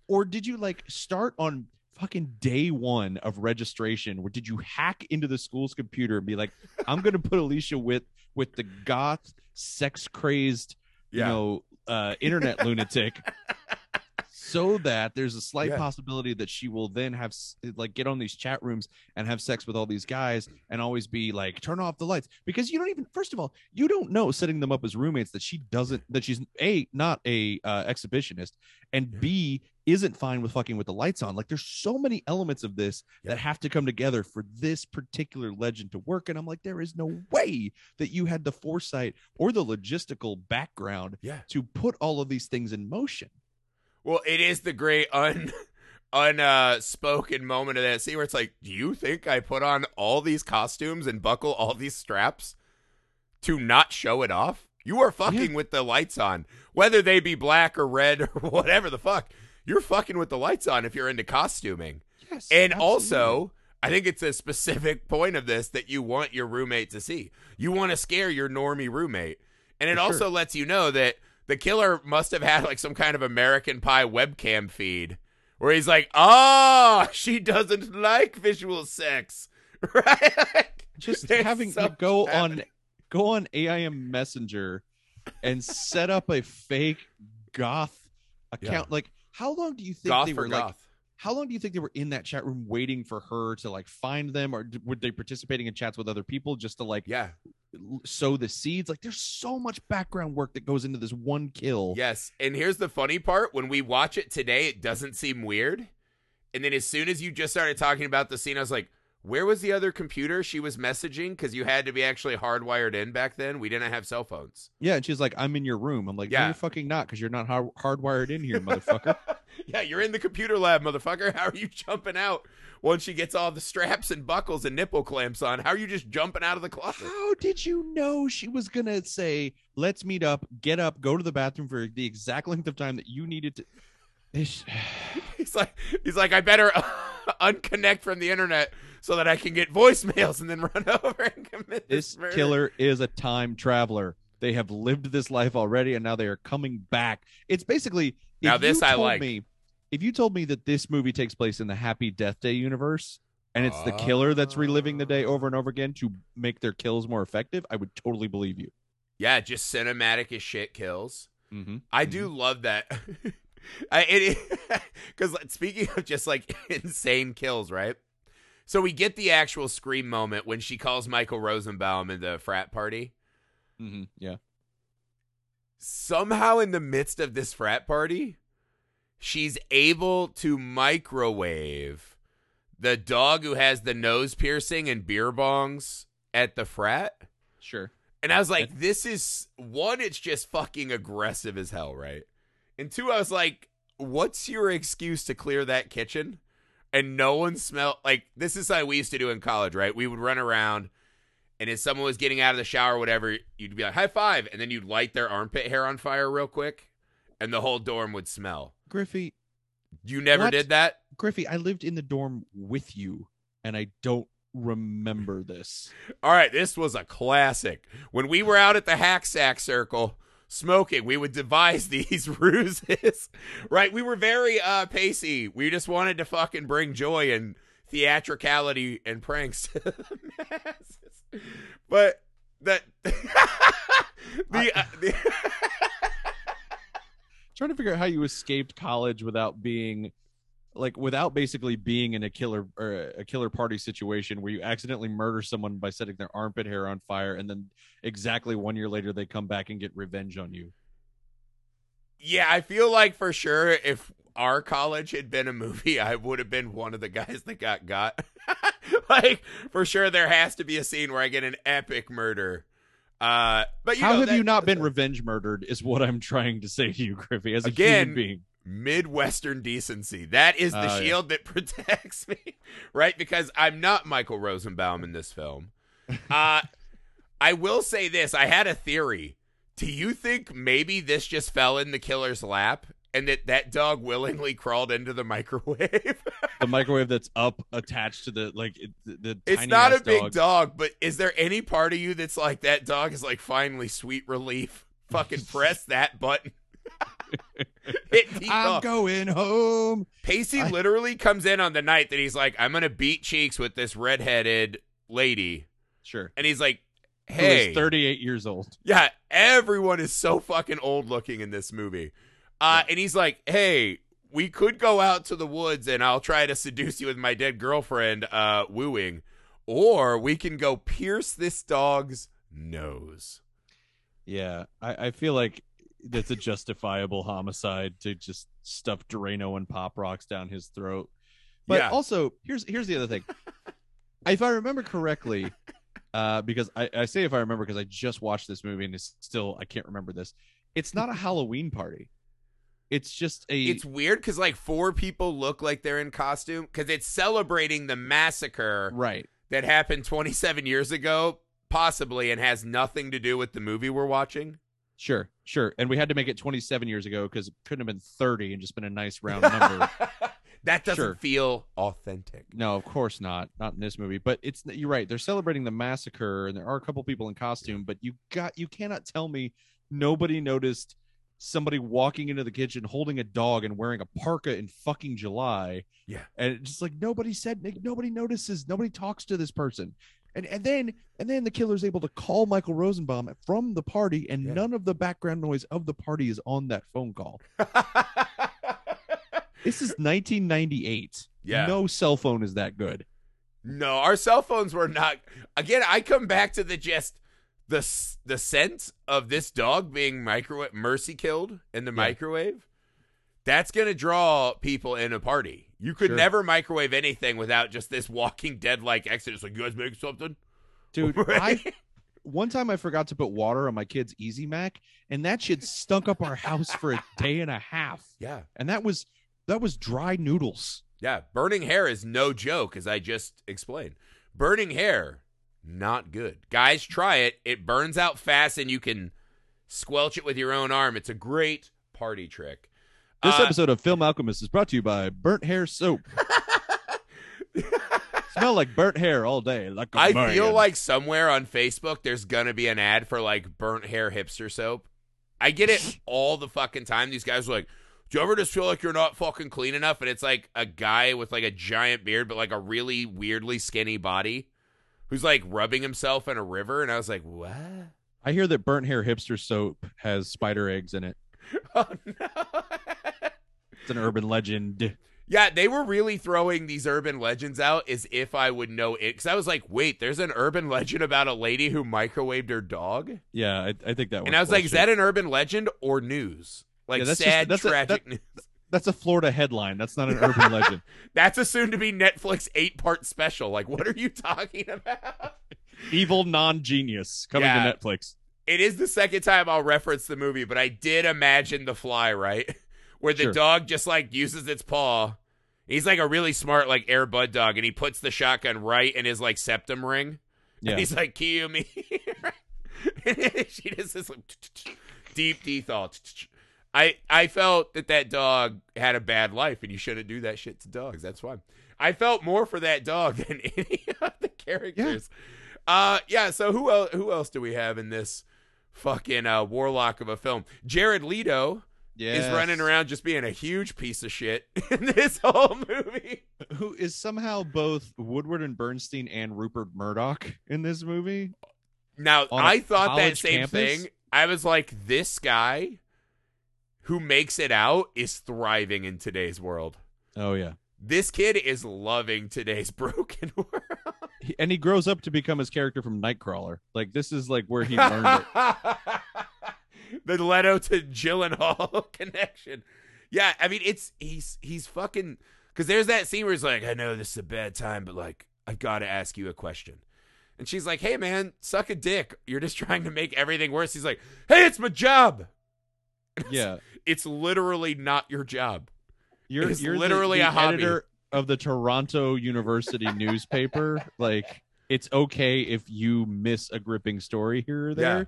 Or did you like start on fucking day one of registration? where did you hack into the school's computer and be like, I'm going to put Alicia Witt with the goth, sex crazed, you know, uh, internet lunatic so that there's a slight Yeah. possibility that she will then have like get on these chat rooms and have sex with all these guys and always be like turn off the lights because you don't even first of all you don't know setting them up as roommates that she doesn't that she's a not a uh, exhibitionist and b isn't fine with fucking with the lights on like there's so many elements of this Yeah. that have to come together for this particular legend to work and i'm like there is no way that you had the foresight or the logistical background yeah. to put all of these things in motion Well, it is the great un unspoken moment of that scene where it's like, do you think I put on all these costumes and buckle all these straps to not show it off? You are fucking with the lights on, whether they be black or red or whatever the fuck. You're fucking with the lights on if you're into costuming. yes And also, I think it's a specific point of this that you want your roommate to see. You want to scare your normie roommate. And it For also sure. lets you know that the killer must have had like some kind of American Pie webcam feed where he's like, "Ah, she doesn't like visual sex." Right? Just there's having to go on go on AIM Messenger and set up a fake goth account. Like, how long do you think goth they were like? goth. How long do you think they were in that chat room waiting for her to like find them, or were they participating in chats with other people just to like Yeah. sow the seeds? Like, there's so much background work that goes into this one kill. Yes. And here's the funny part when we watch it today, it doesn't seem weird. And then as soon as you just started talking about the scene, I was like, where was the other computer she was messaging? Because you had to be actually hardwired in back then. We didn't have cell phones. Yeah, and she's like, "I'm in your room." I'm like, "No, Yeah. you're fucking not, because you're not hard- hardwired in here, motherfucker." yeah, you're in the computer lab, motherfucker. How are you jumping out once she gets all the straps and buckles and nipple clamps on? How are you just jumping out of the closet? How did you know she was gonna say, "Let's meet up, get up, go to the bathroom for the exact length of time that you needed to"? He's like, he's like, I better unconnect from the internet so that I can get voicemails and then run over and commit this, this killer is a time traveler. They have lived this life already, and now they are coming back. It's basically if Now this you I told like. Me, if you told me that this movie takes place in the Happy Death Day universe, and it's the killer that's reliving the day over and over again to make their kills more effective, I would totally believe you. Yeah, just cinematic as shit kills. Mm-hmm. I do love that. Because speaking of just like insane kills, right? So we get the actual scream moment when she calls Michael Rosenbaum in the frat party. Mm-hmm. Yeah. Somehow, in the midst of this frat party, she's able to microwave the dog who has the nose piercing and beer bongs at the frat. Sure. And I was like, this is one, it's just fucking aggressive as hell, right? And two, I was like, what's your excuse to clear that kitchen? And no one smelled like this is something we used to do in college, right? We would run around and if someone was getting out of the shower or whatever, you'd be like, high five, and then you'd light their armpit hair on fire real quick, and the whole dorm would smell. Griffey, You never What? did that? Griffey, I lived in the dorm with you. and I don't remember this. All right, this was a classic. When we were out at the hack sack circle smoking, we would devise these ruses. right? We were very uh pacey. We just wanted to fucking bring joy and theatricality and pranks to the masses. But that the, uh, the trying to figure out how you escaped college without being like without basically being in a killer or a killer party situation where you accidentally murder someone by setting their armpit hair on fire and then exactly one year later they come back and get revenge on you yeah, I feel like for sure if our college had been a movie, I would have been one of the guys that got got. like for sure, there has to be a scene where I get an epic murder. Uh, but you how know, have that- you not been revenge murdered is what i'm trying to say to you griffey as a Again, human being Midwestern decency. That is the Oh, yeah. shield that protects me, right? Because I'm not Michael Rosenbaum in this film. Uh, I will say this: I had a theory. Do you think maybe this just fell in the killer's lap, and that that dog willingly crawled into the microwave? the microwave that's up attached to the like the, the it's not a big dog. dog, but is there any part of you that's like that dog is like finally sweet relief? Fucking press that button. I'm going home. Pacey I- literally comes in on the night that he's like, I'm gonna beat cheeks with this redheaded lady, sure. And he's like, Hey, is 38 years old. Yeah, everyone is so fucking old looking in this movie. Uh, and he's like, Hey, we could go out to the woods and I'll try to seduce you with my dead girlfriend, uh, wooing, or we can go pierce this dog's nose. Yeah, I, I feel like that's a justifiable homicide to just stuff Drano and pop rocks down his throat. But yeah, also, here's here's the other thing. if I remember correctly, uh, because I, I say if I remember because I just watched this movie and it's still I can't remember this. It's not a Halloween party. It's just a it's weird because like four people look like they're in costume because it's celebrating the massacre right. that happened 27 years ago, possibly, and has nothing to do with the movie we're watching. Sure, sure. And we had to make it 27 years ago because it couldn't have been 30 and just been a nice round number. that doesn't Sure. feel authentic. No, of course not. Not in this movie. But it's you're right. They're celebrating the massacre, and there are a couple people in costume. But you got you cannot tell me nobody noticed somebody walking into the kitchen holding a dog and wearing a parka in fucking July. Yeah. and it's just like nobody said. Nobody notices. Nobody talks to this person. And and then and then the killer's able to call Michael Rosenbaum from the party, and Yeah. none of the background noise of the party is on that phone call. This is 1998. Yeah. no cell phone is that good. no, our cell phones were not. Again, I come back to the just the the sense of this dog being microwave mercy killed in the Yeah. microwave. That's gonna draw people in a party. You could Sure. never microwave anything without just this Walking Dead like exodus. Like, you guys make something, Dude, Right? I one time I forgot to put water on my kid's Easy Mac, and that shit stunk up our house for a day and a half. yeah. And that was that was dry noodles. Yeah, burning hair is no joke, as I just explained. Burning hair, not good. Guys, try it. It burns out fast, and you can squelch it with your own arm. It's a great party trick. This Uh, episode of Film Alchemist is brought to you by Burnt Hair Soap. Smell like burnt hair all day. Like I feel like somewhere on Facebook there's gonna be an ad for like burnt hair hipster soap. I get it all the fucking time. These guys are like, "Do you ever just feel like you're not fucking clean enough?" And it's like a guy with like a giant beard, but like a really weirdly skinny body, who's like rubbing himself in a river. And I was like, "What?" I hear that burnt hair hipster soap has spider eggs in it. Oh no. It's an urban legend. Yeah, they were really throwing these urban legends out as if I would know it. Because I was like, wait, there's an urban legend about a lady who microwaved her dog? Yeah, I, I think that. Was. And I was like, is that an urban legend or news? Like Yeah, that's sad, just- that's a- tragic that- news. that's a Florida headline. That's not an urban legend. That's a soon to be Netflix eight part special. Like, what are you talking about? Evil non-genius coming Yeah. to Netflix. It is the second time I'll reference the movie, but I did imagine The Fly, right? Where the Sure. dog just like uses its paw. He's like a really smart, like Air Bud dog, and he puts the shotgun right in his like septum ring. Yeah. And he's like, "Kill me." she does this like, deep dethought. I I felt that that dog had a bad life, and you shouldn't do that shit to dogs. That's why I felt more for that dog than any of the characters. Yeah. Uh, yeah. So who else? Who else do we have in this fucking uh, warlock of a film? Jared Leto Yes. is running around just being a huge piece of shit in this whole movie. Who is somehow both Woodward and Bernstein and Rupert Murdoch in this movie? Now, I thought that same campus? thing. I was like, this guy who makes it out is thriving in today's world. Oh yeah. This kid is loving today's broken world. He- and he grows up to become his character from Nightcrawler. Like this is like where he learned it. the Leto to Gyllenhaal connection. Yeah, I mean it's he's he's fucking because there's that scene where he's like, I know this is a bad time, but like I've gotta ask you a question. And she's like, Hey man, suck a dick. You're just trying to make everything worse. He's like, Hey, it's my job. Yeah. It's literally not your job. You're It's you're the- literally the a hobby. editor of the Toronto University newspaper. Like it's okay if you miss a gripping story here or there Yeah.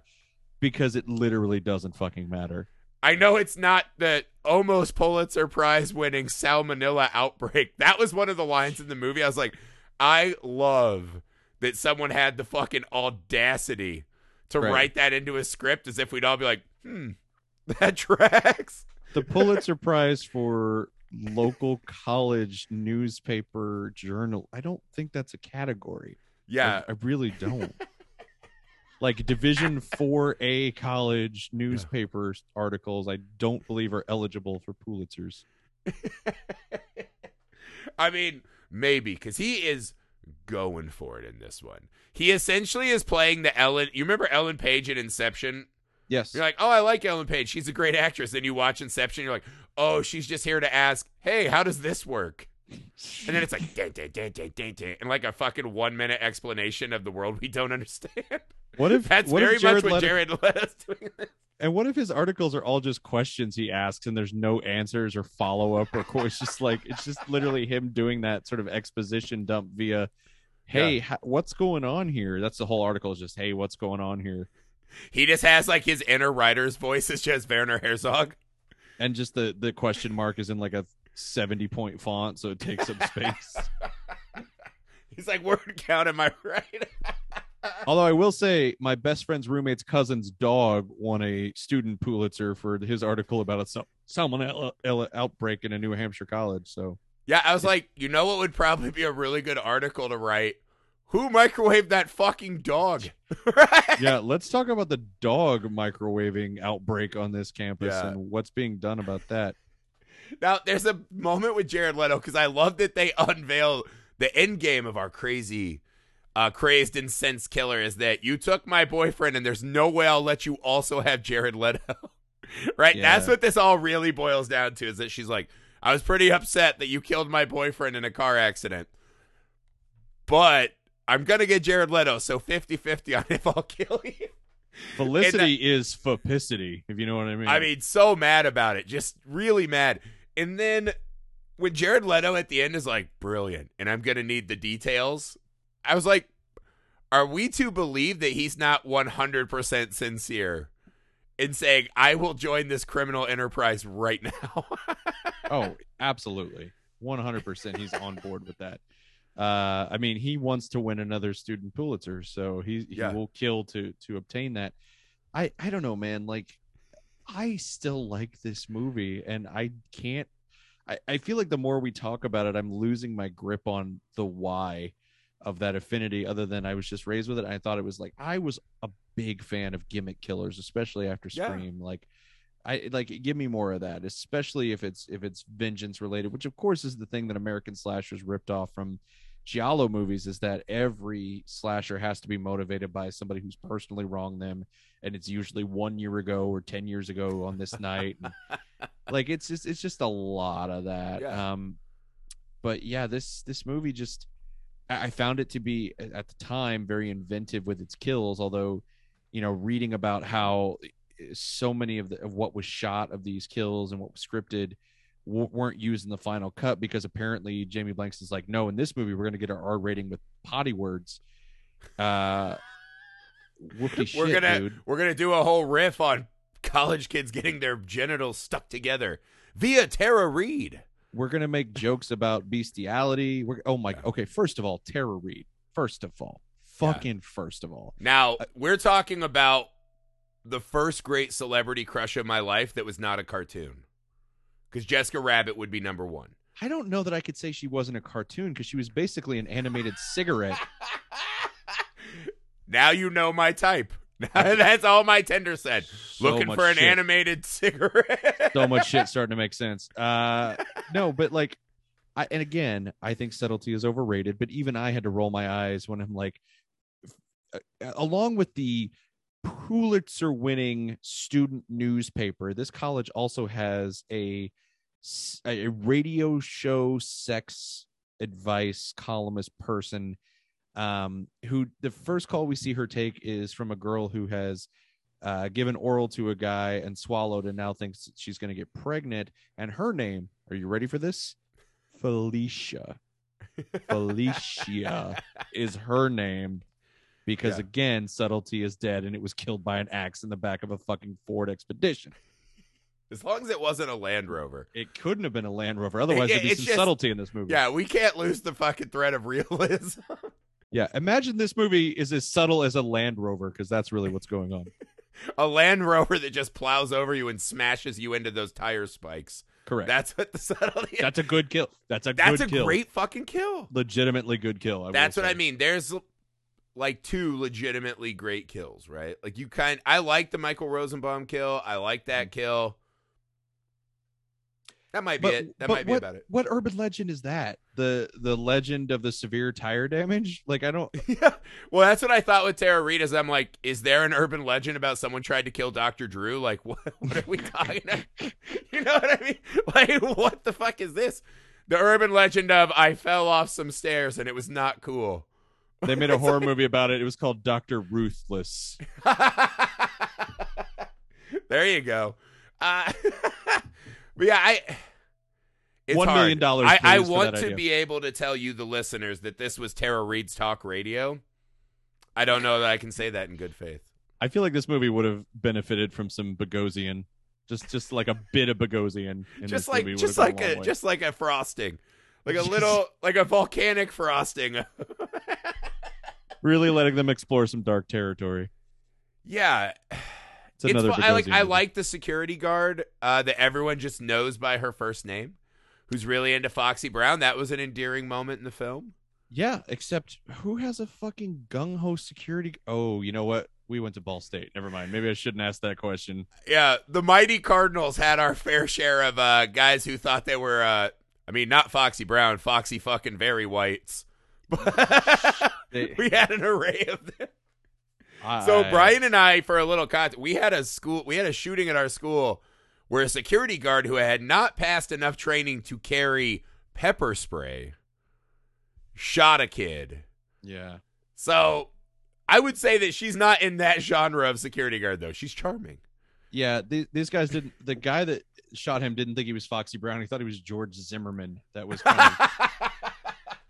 Because it literally doesn't fucking matter. I know it's not the almost Pulitzer Prize winning salmonella outbreak. That was one of the lines in the movie. I was like, I love that someone had the fucking audacity to Right. write that into a script as if we'd all be like, hmm, that tracks. The Pulitzer Prize for local college newspaper journal. I don't think that's a category. Yeah. I, I really don't. like Division 4A college newspaper articles, I don't believe are eligible for Pulitzers. I mean, maybe because he is going for it in this one. He essentially is playing the Ellen. You remember Ellen Page in Inception? Yes. You're like, oh, I like Ellen Page. She's a great actress. Then you watch Inception. You're like, oh, she's just here to ask, hey, how does this work? And then it's like, dun, dun, dun, dun, dun, dun, and like a fucking one minute explanation of the world we don't understand. What if That's what very if Jared much what Leto- Jared Leto's doing. This. And what if his articles are all just questions he asks and there's no answers or follow up or it's just like it's just literally him doing that sort of exposition dump via hey ha- what's going on here that's the whole article is just hey what's going on here He just has like his inner writer's voice is just Werner Herzog. and just the the question mark is in like a 70 point font so it takes up space He's like, word count, am I right? although i will say my best friend's roommate's cousin's dog won a student pulitzer for his article about a sal- salmonella outbreak in a new hampshire college so yeah, I was like, you know what would probably be a really good article to write? Who microwaved that fucking dog? right? yeah, let's talk about the dog microwaving outbreak on this campus Yeah. and what's being done about that. Now, there's a moment with Jared Leto because I love that they unveil the end game of our crazy, uh, crazed incensed killer is that you took my boyfriend and there's no way I'll let you also have Jared Leto. right? Yeah. That's what this all really boils down to is that she's like, I was pretty upset that you killed my boyfriend in a car accident, but I'm going to get Jared Leto. So 50 50 on if I'll kill you. Felicity is fopicity, if you know what I mean. I mean, so mad about it, just really mad. And then when Jared Leto at the end is like, brilliant, and I'm going to need the details, I was like, are we to believe that he's not 100% sincere in saying, I will join this criminal enterprise right now? oh, absolutely. 100% he's on board with that. Uh, I mean, he wants to win another student Pulitzer, so he he Yeah. will kill to to obtain that. I I don't know, man. Like, I still like this movie, and I can't. I I feel like the more we talk about it, I'm losing my grip on the why of that affinity. Other than I was just raised with it, I thought it was like I was a big fan of gimmick killers, especially after Yeah. Scream. Like, I like give me more of that, especially if it's if it's vengeance related, which of course is the thing that American slashers ripped off from giallo movies is that every slasher has to be motivated by somebody who's personally wronged them and it's usually one year ago or 10 years ago on this night and, like it's just it's just a lot of that Yeah. um but yeah this this movie just I found it to be at the time very inventive with its kills although you know reading about how eh, so many of the of what was shot of these kills and what was scripted w- weren't used in the final cut because apparently Jamie Blanks is like, no, in this movie we're gonna get our R rating with potty words. Uh, whoopty shit, we're gonna dude. we're gonna do a whole riff on college kids getting their genitals stuck together via Tara Reid. We're gonna make jokes about bestiality. We're oh my Yeah. okay. First of all, Tara Reid. First of all, Yeah. fucking first of all. Now, Uh, we're talking about the first great celebrity crush of my life that was not a cartoon. Because Jessica Rabbit would be number one. I don't know that I could say she wasn't a cartoon because she was basically an animated cigarette. now you know my type. That's all my tender said. So Looking for an shit. animated cigarette. so much shit starting to make sense. Uh no, but like I and again, I think subtlety is overrated, but even I had to roll my eyes when I'm like uh, along with the Pulitzer winning student newspaper, this college also has a a radio show sex advice columnist person um who the first call we see her take is from a girl who has uh, given oral to a guy and swallowed and now thinks she's going to get pregnant. And her name, are you ready for this? Felicia. Felicia is her name because, Yeah. again, subtlety is dead and it was killed by an axe in the back of a fucking Ford Expedition. As long as it wasn't a Land Rover. It couldn't have been a Land Rover. Otherwise, Yeah, there'd be some just- subtlety in this movie. Yeah, we can't lose the fucking thread of realism. Yeah. Imagine this movie is as subtle as a Land Rover because that's really what's going on. a Land Rover that just plows over you and smashes you into those tire spikes. Correct. That's what the subtlety is. That's a good kill. That's a That's a kill. great fucking kill. legitimately good kill. I That's what say. I mean. There's like two legitimately great kills, right? Like you kind I like the Michael Rosenbaum kill. I like that mm. kill. That might be But- it. That might be what, about it. What urban legend is that? The the legend of the severe tire damage? Like I don't yeah. Well, that's what I thought with Tara Reid. Is I'm like, is there an urban legend about someone tried to kill Dr. Drew? Like, what? What are we talking? about? You know what I mean? Like, what the fuck is this? The urban legend of I fell off some stairs and it was not cool. they made a horror movie about it. It was called Doctor Ruthless. there you go. Uh, but yeah, I. It's million dollars, I, I want to idea. be able to tell you, the listeners, that this was Tara Reid's talk radio. I don't know that I can say that in good faith. I feel like this movie would have benefited from some Bogosian. Just just like a bit of Bogosian in just like just like gone a just like a frosting, like a little like a volcanic frosting. really letting them explore some dark territory. yeah, It's another I like Bogosian I like the security guard uh, that everyone just knows by her first name, who's really into Foxy Brown. That was an endearing moment in the film. Yeah, except who has a fucking gung ho security? Oh, you know what? We went to Ball State. Never mind. Maybe I shouldn't ask that question. Yeah, the mighty Cardinals had our fair share of uh, guys who thought they were. Uh, I mean, not Foxy Brown, Foxy fucking very whites. They- we had an array of them. So Brian and I, for a little context, we had a school, we had a shooting at our school where a security guard who had not passed enough training to carry pepper spray shot a kid. yeah. So I would say that she's not in that genre of security guard, though. She's charming. Yeah, th- these guys didn't. The guy that shot him didn't think he was Foxy Brown. He thought he was George Zimmerman. That was kind of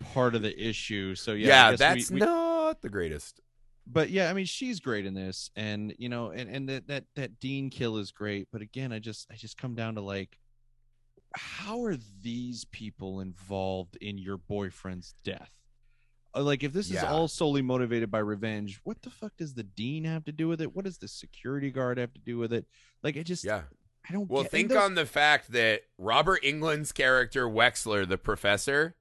part of the issue. So yeah, I yeah, guess that's we- we- not the greatest. But yeah, I mean, she's great in this, and you know, and and that that that Dean kill is great. But again, I just I just come down to like, how are these people involved in your boyfriend's death? Uh, Like, if this is all solely motivated by revenge, what the fuck does the dean have to do with it? What does the security guard have to do with it? Like, I just Yeah. I don't. Well, think those- on the fact that Robert Englund's character Wexler, the professor,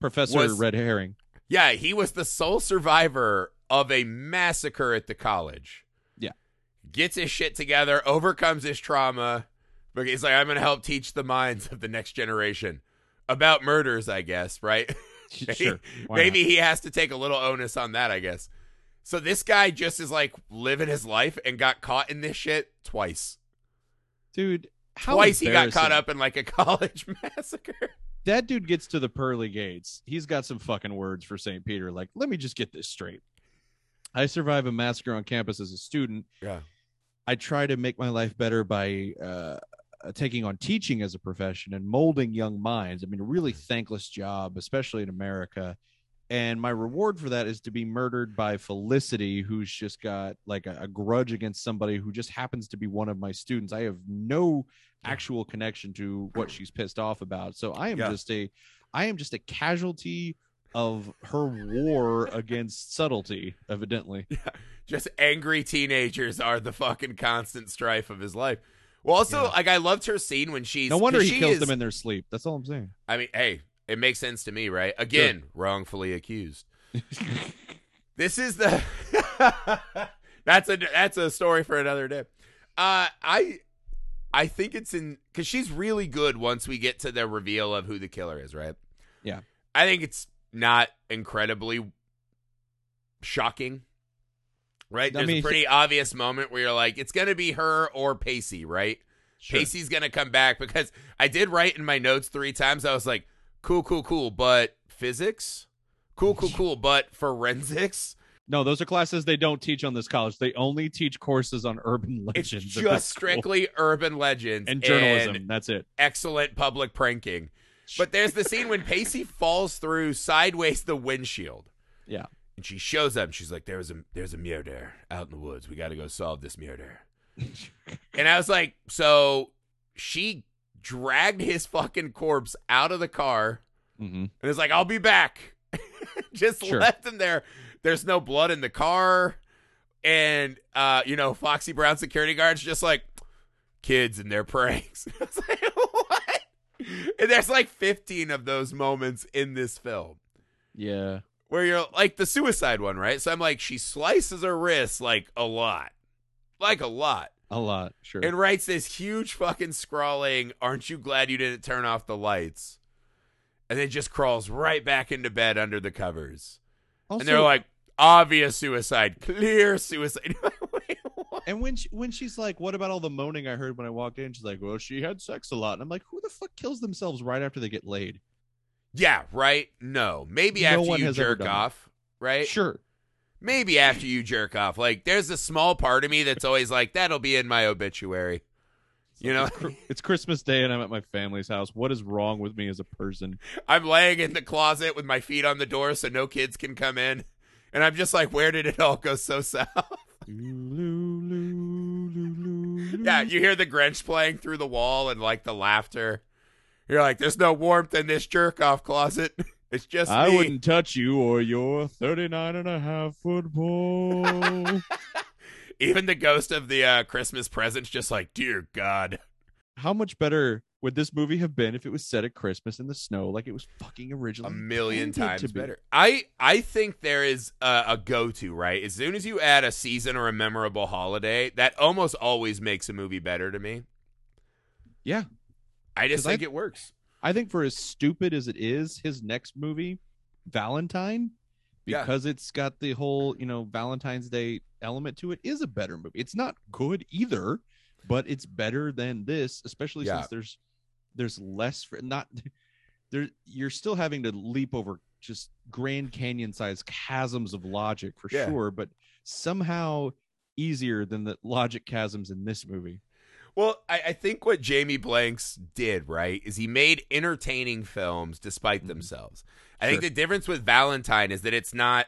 Professor was- Red Herring. Yeah, he was the sole survivor of a massacre at the college. Yeah. Gets his shit together, overcomes his trauma. But he's like, I'm going to help teach the minds of the next generation about murders, I guess, right? Sure, Maybe he has to take a little onus on that, I guess. So this guy just is like living his life and got caught in this shit twice. dude. How twice he got caught up in like a college massacre. That dude gets to the pearly gates, he's got some fucking words for St. Peter. Like, let me just get this straight. I survive a massacre on campus as a student. Yeah. I try to make my life better by uh, taking on teaching as a profession and molding young minds. I mean, a really thankless job, especially in America. And my reward for that is to be murdered by Felicity, who's just got like a, a grudge against somebody who just happens to be one of my students. I have no actual connection to what she's pissed off about. So I am Yeah. just a I am just a casualty of her war against subtlety, evidently. yeah. Just angry teenagers are the fucking constant strife of his life. Well, also, Yeah. like I loved her scene when she's. No wonder he she kills is- them in their sleep. That's all I'm saying. I mean, hey, it makes sense to me, right? Again, wrongfully accused. This is the that's a that's a story for another day. Uh, I I think it's in because she's really good once we get to the reveal of who the killer is, right? Yeah. I think it's not incredibly shocking, right? I There's mean, a pretty obvious moment where you're like, it's gonna be her or Pacey, right? Sure. Pacey's gonna come back because I did write in my notes three times. I was like, cool, cool, cool, but physics, cool, cool, cool, but forensics. No, those are classes they don't teach on this college. They only teach courses on urban legends. this just strictly urban legends and journalism. and That's it. excellent public pranking. But there's the scene when Pacey falls through sideways the windshield. Yeah. And she shows up. She's like, "There's a there's a murder out in the woods. We got to go solve this murder." and I was like, "So she dragged his fucking corpse out of the car hmm and is like, "I'll be back." Just Sure. left him there. There's no blood in the car, and uh, you know, Foxy Brown security guards just like kids and their pranks. I was like, what? And there's like 15 of those moments in this film Yeah. where you're like the suicide one, right? So I'm like, she slices her wrist like a lot, like a lot, A lot. Sure. and writes this huge fucking scrawling, "Aren't you glad you didn't turn off the lights?" And then just crawls right back into bed under the covers. Also, and they're like, obvious suicide, clear suicide. Wait, and when she, when she's like, "What about all the moaning I heard when I walked in?" She's like, "Well, she had sex a lot," and I'm like, "Who the fuck kills themselves right after they get laid?" yeah, right. No, maybe No after you jerk it. off, right? Sure. Maybe after you jerk off. Like, there's a small part of me that's always like, that'll be in my obituary. You know, It's, Christmas Day and I'm at my family's house. What is wrong with me as a person? I'm laying in the closet with my feet on the door so no kids can come in. And I'm just like, where did it all go so south? yeah, you hear the Grinch playing through the wall and like the laughter. You're like, there's no warmth in this jerk off closet. It's just I me. wouldn't touch you or your 39 and a half foot pole. Even the ghost of the uh, Christmas presents, just like, dear God. How much better would this movie have been if it was set at Christmas in the snow like it was fucking originally? a million times be? better. I I think there is a, a go to right. As soon as you add a season or a memorable holiday, that almost always makes a movie better to me. Yeah. I just 'Cause I- think it works. I think for as stupid as it is, his next movie, Valentine, Yeah. because it's got the whole, you know, Valentine's Day element to it, is a better movie. It's not good either, but it's better than this, especially Yeah. since there's there's less for not there you're still having to leap over just Grand Canyon sized chasms of logic for Yeah. sure, but somehow easier than the logic chasms in this movie. Well, I, I think what Jamie Blanks did, right, is he made entertaining films despite Mhm. themselves. I think the difference with Valentine is that it's not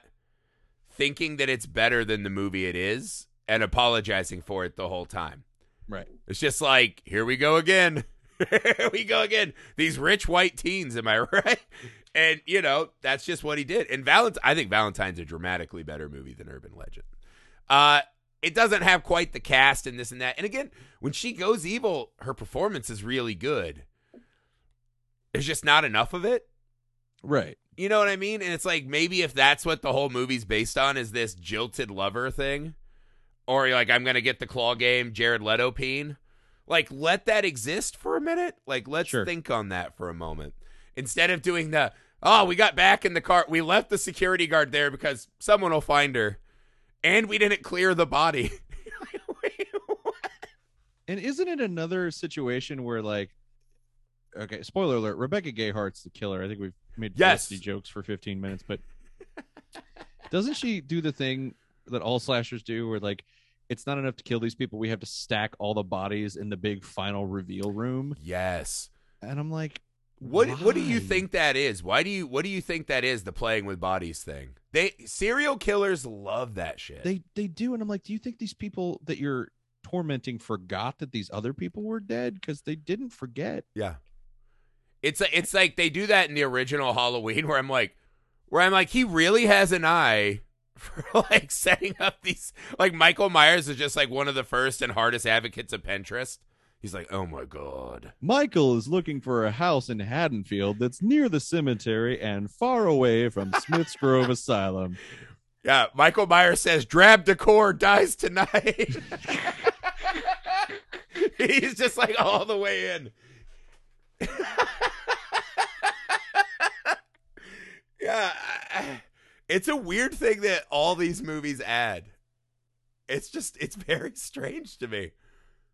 thinking that it's better than the movie it is and apologizing for it the whole time. Right. It's just like, here we go again. here we go again. These rich white teens, am I right? And you know, that's just what he did. And Valentine I think Valentine's a dramatically better movie than Urban Legend. Uh it doesn't have quite the cast and this and that. And again, when she goes evil, her performance is really good. There's just not enough of it. Right. You know what I mean? And it's like maybe if that's what the whole movie's based on is this jilted lover thing, or like I'm gonna get the claw game Jared Leto peen. Like let that exist for a minute. Like let's Sure. think on that for a moment instead of doing the oh we got back in the car we left the security guard there because someone will find her, and we didn't clear the body. And isn't it another situation where like okay, spoiler alert, Rebecca Gayheart's the killer. I think we've made Yes. jokes for 15 minutes, but doesn't she do the thing that all slashers do where like it's not enough to kill these people, we have to stack all the bodies in the big final reveal room? yes. And I'm like, What what do you think that is? Why do you what do you think that is? The playing with bodies thing. They serial killers love that shit. They they do, and I'm like, do you think these people that you're tormenting forgot that these other people were dead? Because they didn't forget. yeah. It's a, it's like they do that in the original Halloween where I'm like where I'm like he really has an eye for like setting up these like Michael Myers is just like one of the first and hardest advocates of Pinterest. He's like, "Oh my god." Michael is looking for a house in Haddonfield that's near the cemetery and far away from Smith's Grove Asylum. Yeah, Michael Myers says Drab Decor dies tonight. He's just like all the way in. yeah, it's a weird thing that all these movies add. It's just it's very strange to me.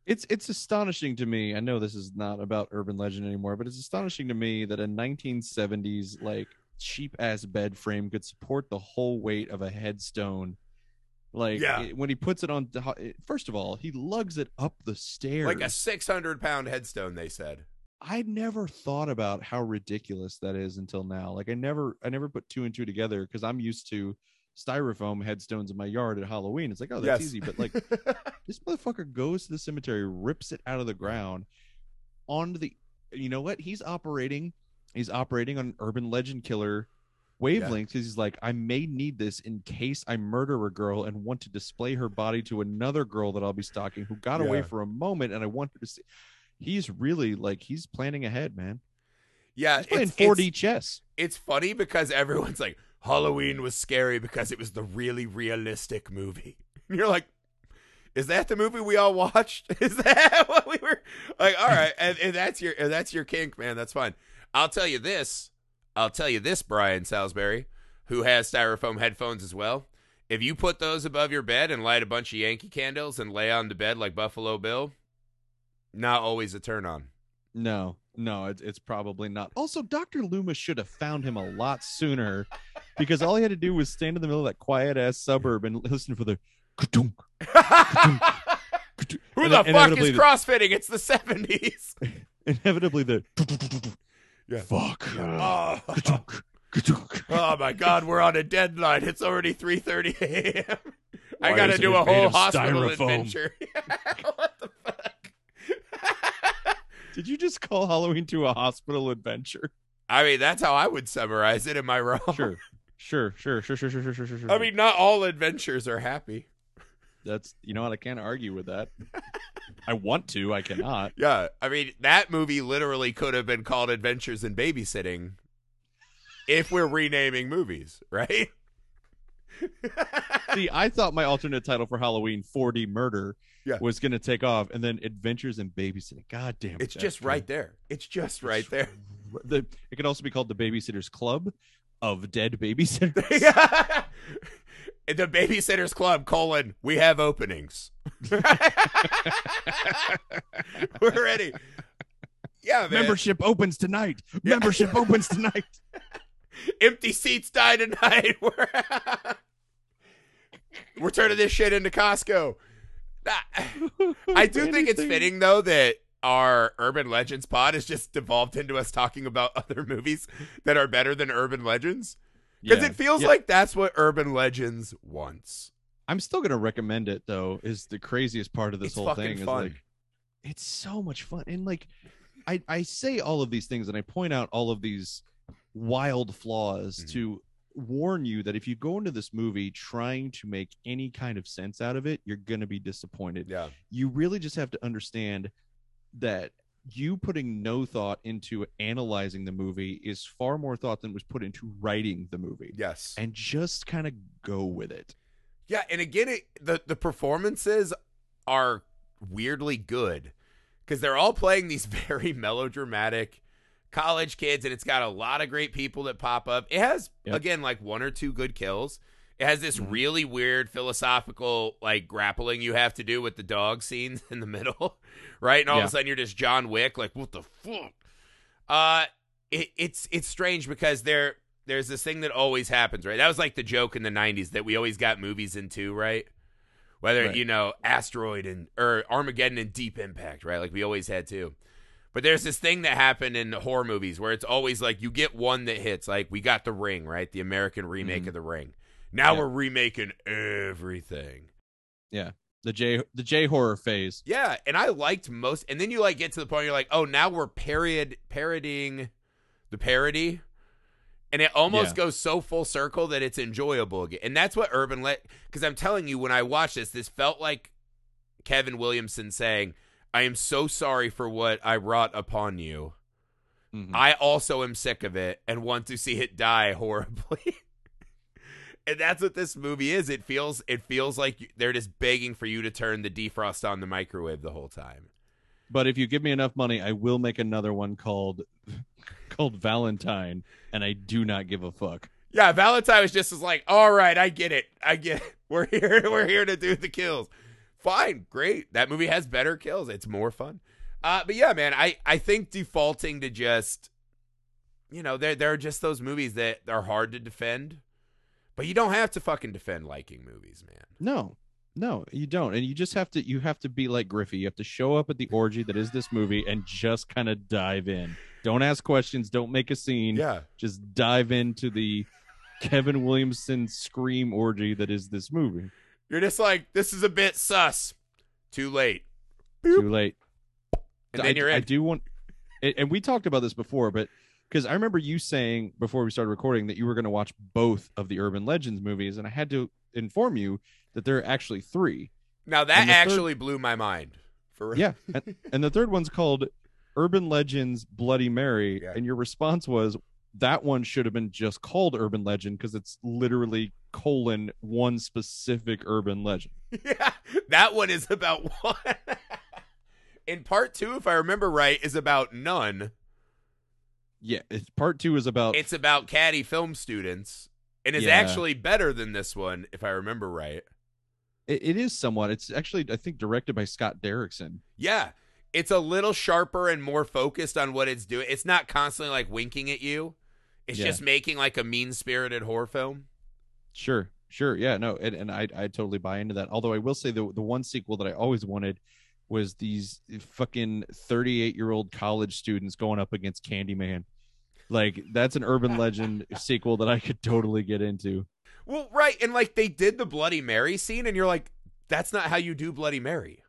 It's it's astonishing to me. I know this is not about urban legend anymore, but it's astonishing to me that a 1970s like cheap ass bed frame could support the whole weight of a headstone. Like Yeah. it- when he puts it on, first of all, he lugs it up the stairs. Like a 600 pound headstone, they said. I never thought about how ridiculous that is until now. Like I never I never put two and two together because I'm used to styrofoam headstones in my yard at Halloween. It's like, oh, that's Yes. easy. But like this motherfucker goes to the cemetery, rips it out of the ground onto the you know what? He's operating he's operating on an urban legend killer wavelength because he's like, I may need this in case I murder a girl and want to display her body to another girl that I'll be stalking who got away for a moment and I want her to see he's really like he's planning ahead, man. yeah, He's playing it's- 4D it's- chess. it's funny because everyone's like Halloween was scary because it was the really realistic movie. And you're like, is that the movie we all watched? Is that what we were like? All right, and, and that's your and that's your kink, man. That's fine. I'll tell you this. I'll tell you this, Brian Salisbury, who has styrofoam headphones as well. If you put those above your bed and light a bunch of Yankee candles and lay on the bed like Buffalo Bill, not always a turn on. No, no, it's, it's probably not. Also, Dr. Loomis should have found him a lot sooner because all he had to do was stand in the middle of that quiet ass suburb and listen for the ka-dunk, ka-dunk. Who And the then fuck is the- crossfitting? It's the 70s. inevitably the Yeah. fuck. Oh. Ka-dunk, ka-dunk. Oh my God, we're on a deadline. It's already three thirty a.m. I Why gotta do a whole hospital styrofoam? adventure. what the fuck? Did you just call Halloween to a hospital adventure? I mean, that's how I would summarize it. Am I wrong? Sure. Sure, sure, sure, sure, sure, sure, sure, sure. sure. I mean, not all adventures are happy. that's you know what I can't argue with that. I want to, I cannot. Yeah, I mean, that movie literally could have been called Adventures in Babysitting if we're renaming movies, right? See, I thought my alternate title for Halloween, 4D Murder, Yeah. was going to take off, and then Adventures in Babysitting. God damn it. it's just right there. It's just right there. The, it could also be called the Babysitters Club of Dead Babysitters. the Babysitters Club, colon, we have openings. We're ready. Yeah, man. Membership opens tonight. Membership opens tonight. Empty seats die tonight. We're, We're turning this shit into Costco. I do think it's fitting though that our urban legends pod has just devolved into us talking about other movies that are better than urban legends because Yeah. it feels Yeah. like that's what urban legends wants. I'm still going to recommend it, though, is the craziest part of this It's whole thing. Is fun. like, it's so much fun. And like, I, I say all of these things and I point out all of these wild flaws Mhm. to warn you that if you go into this movie trying to make any kind of sense out of it, you're going to be disappointed. Yeah, You really just have to understand that you putting no thought into analyzing the movie is far more thought than was put into writing the movie. yes, And just kind of go with it. yeah. And again, it, the the performances are weirdly good because they're all playing these very melodramatic college kids, and it's got a lot of great people that pop up. It has Yep. again like one or two good kills. It has this Mhm. really weird philosophical like grappling you have to do with the dog scenes in the middle, right? And all of a sudden you're just John Wick, like what the fuck? Uh, it, it's it's strange because there there's this thing that always happens, right? That was like the joke in the '90s that we always got movies into, right? Whether Right. you know asteroid and or Armageddon and Deep Impact, right? Like we always had to. But there's this thing that happened in horror movies where it's always like you get one that hits. Like we got The Ring, right? The American remake Mhm. of The Ring. Now Yeah. we're remaking everything. Yeah. The J the J horror phase. Yeah, and I liked most. And then you like get to the point where you're like, oh, now we're parod parodying the parody, and it almost Yeah. goes so full circle that it's enjoyable again. And that's what Urban let. Because I'm telling you, when I watched this, this felt like Kevin Williamson saying, "I am so sorry for what I wrought upon you. Mhm. I also am sick of it and want to see it die horribly." And that's what this movie is. It feels it feels like they're just begging for you to turn the defrost on the microwave the whole time. But if you give me enough money, I will make another one called called Valentine, and I do not give a fuck. Yeah, Valentine was just as like, all right, I get it, I get it. We're here, we're here to do the kills. Fine, great. That movie has better kills. It's more fun. Uh, but yeah, man, I I think defaulting to just, you know, there there are just those movies that are hard to defend, but you don't have to fucking defend liking movies, man. No, no, you don't, and you just have to. You have to be like Griffey. You have to show up at the orgy that is this movie and just kind of dive in. Don't ask questions. Don't make a scene. Yeah, Just dive into the Kevin Williamson scream orgy that is this movie. you're just like, this is a bit sus. Too late, Too late. and I, then you're I do want, and we talked about this before, but because I remember you saying before we started recording that you were going to watch both of the Urban Legends movies, and I had to inform you that there are actually three. now that and the third- actually blew my mind. For real. Yeah, and, and the third one's called Urban Legends Bloody Mary, Yeah. and your response was that one should have been just called Urban Legend because it's literally colon one specific urban legend. Yeah, that one is about one. In part two, if I remember right, is about none. Yeah, it's, part two is about It's about caddy film students, and is Yeah. actually better than this one, if I remember right. it, it is somewhat. It's actually I think directed by Scott Derrickson. Yeah, it's a little sharper and more focused on what it's doing. It's not constantly like winking at you. It's Yeah. just making like a mean spirited horror film. Sure, sure, yeah, no, and, and I I totally buy into that. Although I will say the the one sequel that I always wanted was these fucking thirty eight year old college students going up against Candyman. Like that's an urban legend sequel that I could totally get into. Well, right, and like they did the Bloody Mary scene, and you're like, that's not how you do Bloody Mary.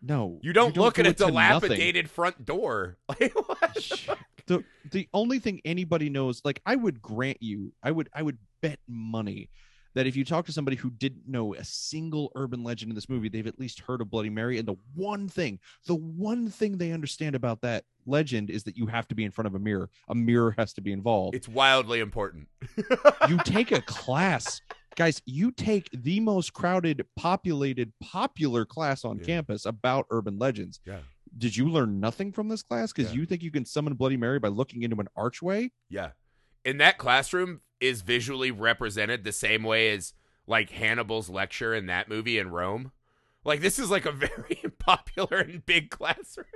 No, You don't, look do at a it to nothing. dilapidated front door. Like, what? the the only thing anybody knows like i would grant you i would i would bet money that if you talk to somebody who didn't know a single urban legend in this movie they've at least heard of bloody mary and the one thing the one thing they understand about that legend is that you have to be in front of a mirror a mirror has to be involved It's wildly important. you take a class guys you take the most crowded populated popular class on Yeah. campus about urban legends Yeah. did you learn nothing from this class because Yeah. you think you can summon bloody mary by looking into an archway Yeah. in that classroom is visually represented the same way as like Hannibal's lecture in that movie in Rome. Like this is like a very popular and big classroom.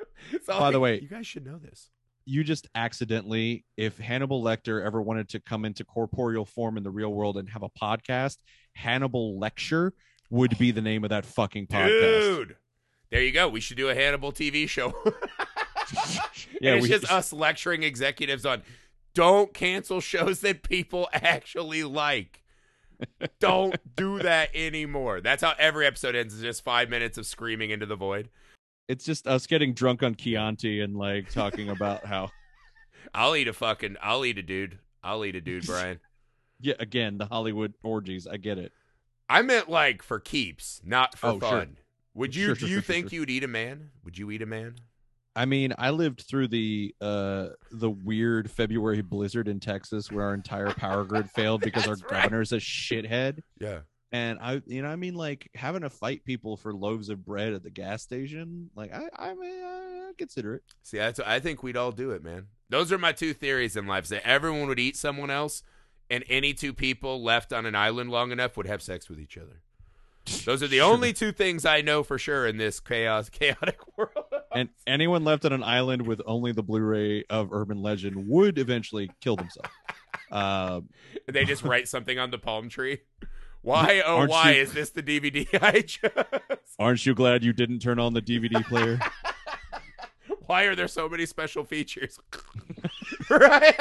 So, By the way- you guys should know this. you just accidentally if hannibal lecter ever wanted to come into corporeal form in the real world and have a podcast hannibal lecture would be the name of that fucking podcast Dude. There you go. We should do a Hannibal TV show. Yeah, and it's we- just us lecturing executives on don't cancel shows that people actually like. don't do that anymore. That's how every episode ends. Is just five minutes of screaming into the void. it's just us getting drunk on chianti and like talking about how I'll eat a fucking. I'll eat a dude. I'll eat a dude, Brian. yeah again the hollywood orgies i get it I meant like for keeps, not for Oh, sure. fun. Would you? Sure, do sure, you sure, sure, think sure. you'd eat a man? Would you eat a man? I mean i lived through the uh the weird february blizzard in texas where our entire power grid failed because our That's right. governor's a shithead Yeah. And I, you know, I mean, like having to fight people for loaves of bread at the gas station. Like, I, I mean, I I'd consider it. See, that's, I think we'd all do it, man. Those are my two theories in life: that everyone would eat someone else, and any two people left on an island long enough would have sex with each other. Those are the Sure. only two things I know for sure in this chaos, chaotic world. And anyone left on an island with only the Blu-ray of Urban Legend would eventually kill themselves. Uh, they just write something on the palm tree. Why, oh, why you- is this the DVD I chose? aren't you glad you didn't turn on the DVD player? Why are there so many special features? right?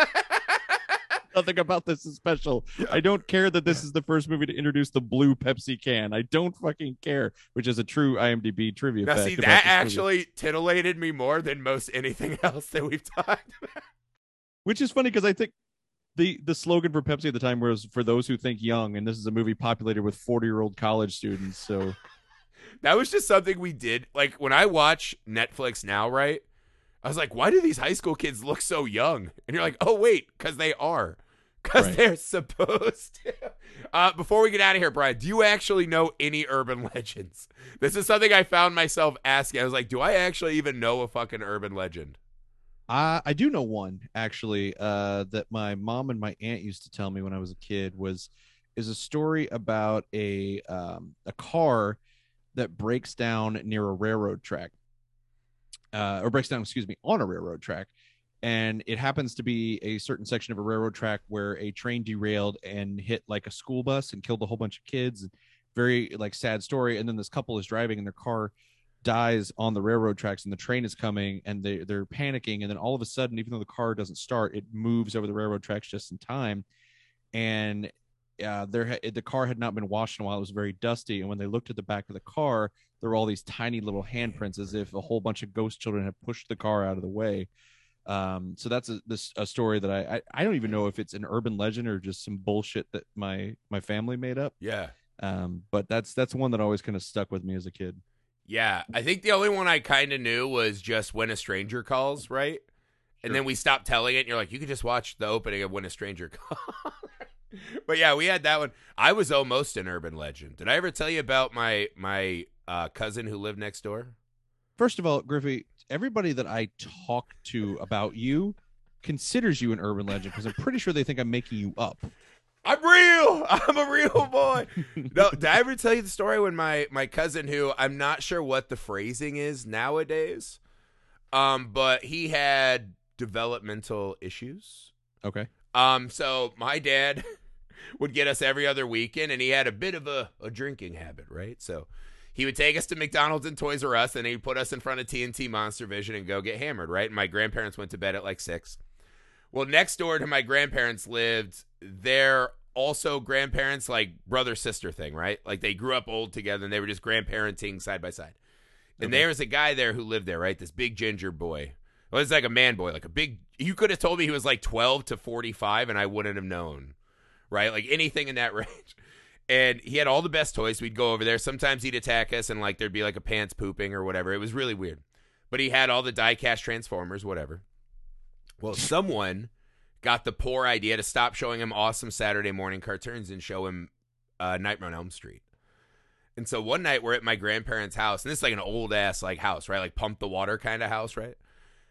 Nothing about this is special. I don't care that this is the first movie to introduce the blue Pepsi can. I don't fucking care, which is a true IMDb trivia Now, fact. see, that this movie. actually titillated me more than most anything else that we've talked about. which is funny because I think the the slogan for Pepsi at the time was for those who think young, and this is a movie populated with forty year old college students. So That was just something we did. Like when I watch Netflix now, right? I was like, why do these high school kids look so young? And you're like, oh wait, because they are, because Right. they're supposed to. Uh, before we get out of here, Brian, do you actually know any urban legends? This is something I found myself asking. I was like, do I actually even know a fucking urban legend? I I do know one actually uh, that my mom and my aunt used to tell me when I was a kid was is a story about a um, a car that breaks down near a railroad track uh, or breaks down excuse me on a railroad track and it happens to be a certain section of a railroad track where a train derailed and hit like a school bus and killed a whole bunch of kids very like sad story and then this couple is driving and their car dies on the railroad tracks and the train is coming and they they're panicking and then all of a sudden even though the car doesn't start it moves over the railroad tracks just in time and uh, there the car had not been washed in a while it was very dusty and when they looked at the back of the car there were all these tiny little handprints as if a whole bunch of ghost children had pushed the car out of the way um so that's a this a story that I, I i don't even know if it's an urban legend or just some bullshit that my my family made up Yeah. um but that's that's one that always kind of stuck with me as a kid Yeah. I think the only one I kind of knew was just When a Stranger Calls, right? And then we stopped telling it. And you're like, you could just watch the opening of When a Stranger Calls. but yeah, we had that one. I was almost an urban legend. Did I ever tell you about my my uh, cousin who lived next door? first of all, Griffey, everybody that I talk to about you considers you an urban legend because I'm pretty sure they think I'm making you up. I'm real. I'm a real boy. no, did I ever tell you the story when my my cousin, who I'm not sure what the phrasing is nowadays, um, but he had developmental issues. Okay. Um, so my dad would get us every other weekend, and he had a bit of a, a drinking habit, right? So he would take us to McDonald's and Toys R Us, and he'd put us in front of TNT Monster Vision and go get hammered, right? And my grandparents went to bed at like six. Well, next door to my grandparents lived their also grandparents, like brother sister thing, right? Like they grew up old together, and they were just grandparenting side by side. And Okay. there was a guy there who lived there, right? This big ginger boy. Well, it's like a man boy, like a big. You could have told me he was like 12 to 45, and I wouldn't have known, right? Like anything in that range. And he had all the best toys. We'd go over there. Sometimes he'd attack us, and like there'd be like a pants pooping or whatever. It was really weird. But he had all the die-cast transformers, whatever. Well, someone got the poor idea to stop showing him awesome Saturday morning cartoons and show him uh, Nightmare on Elm Street. And so one night we're at my grandparents' house, and this is like an old ass like house, right? Like pump the water kind of house, right?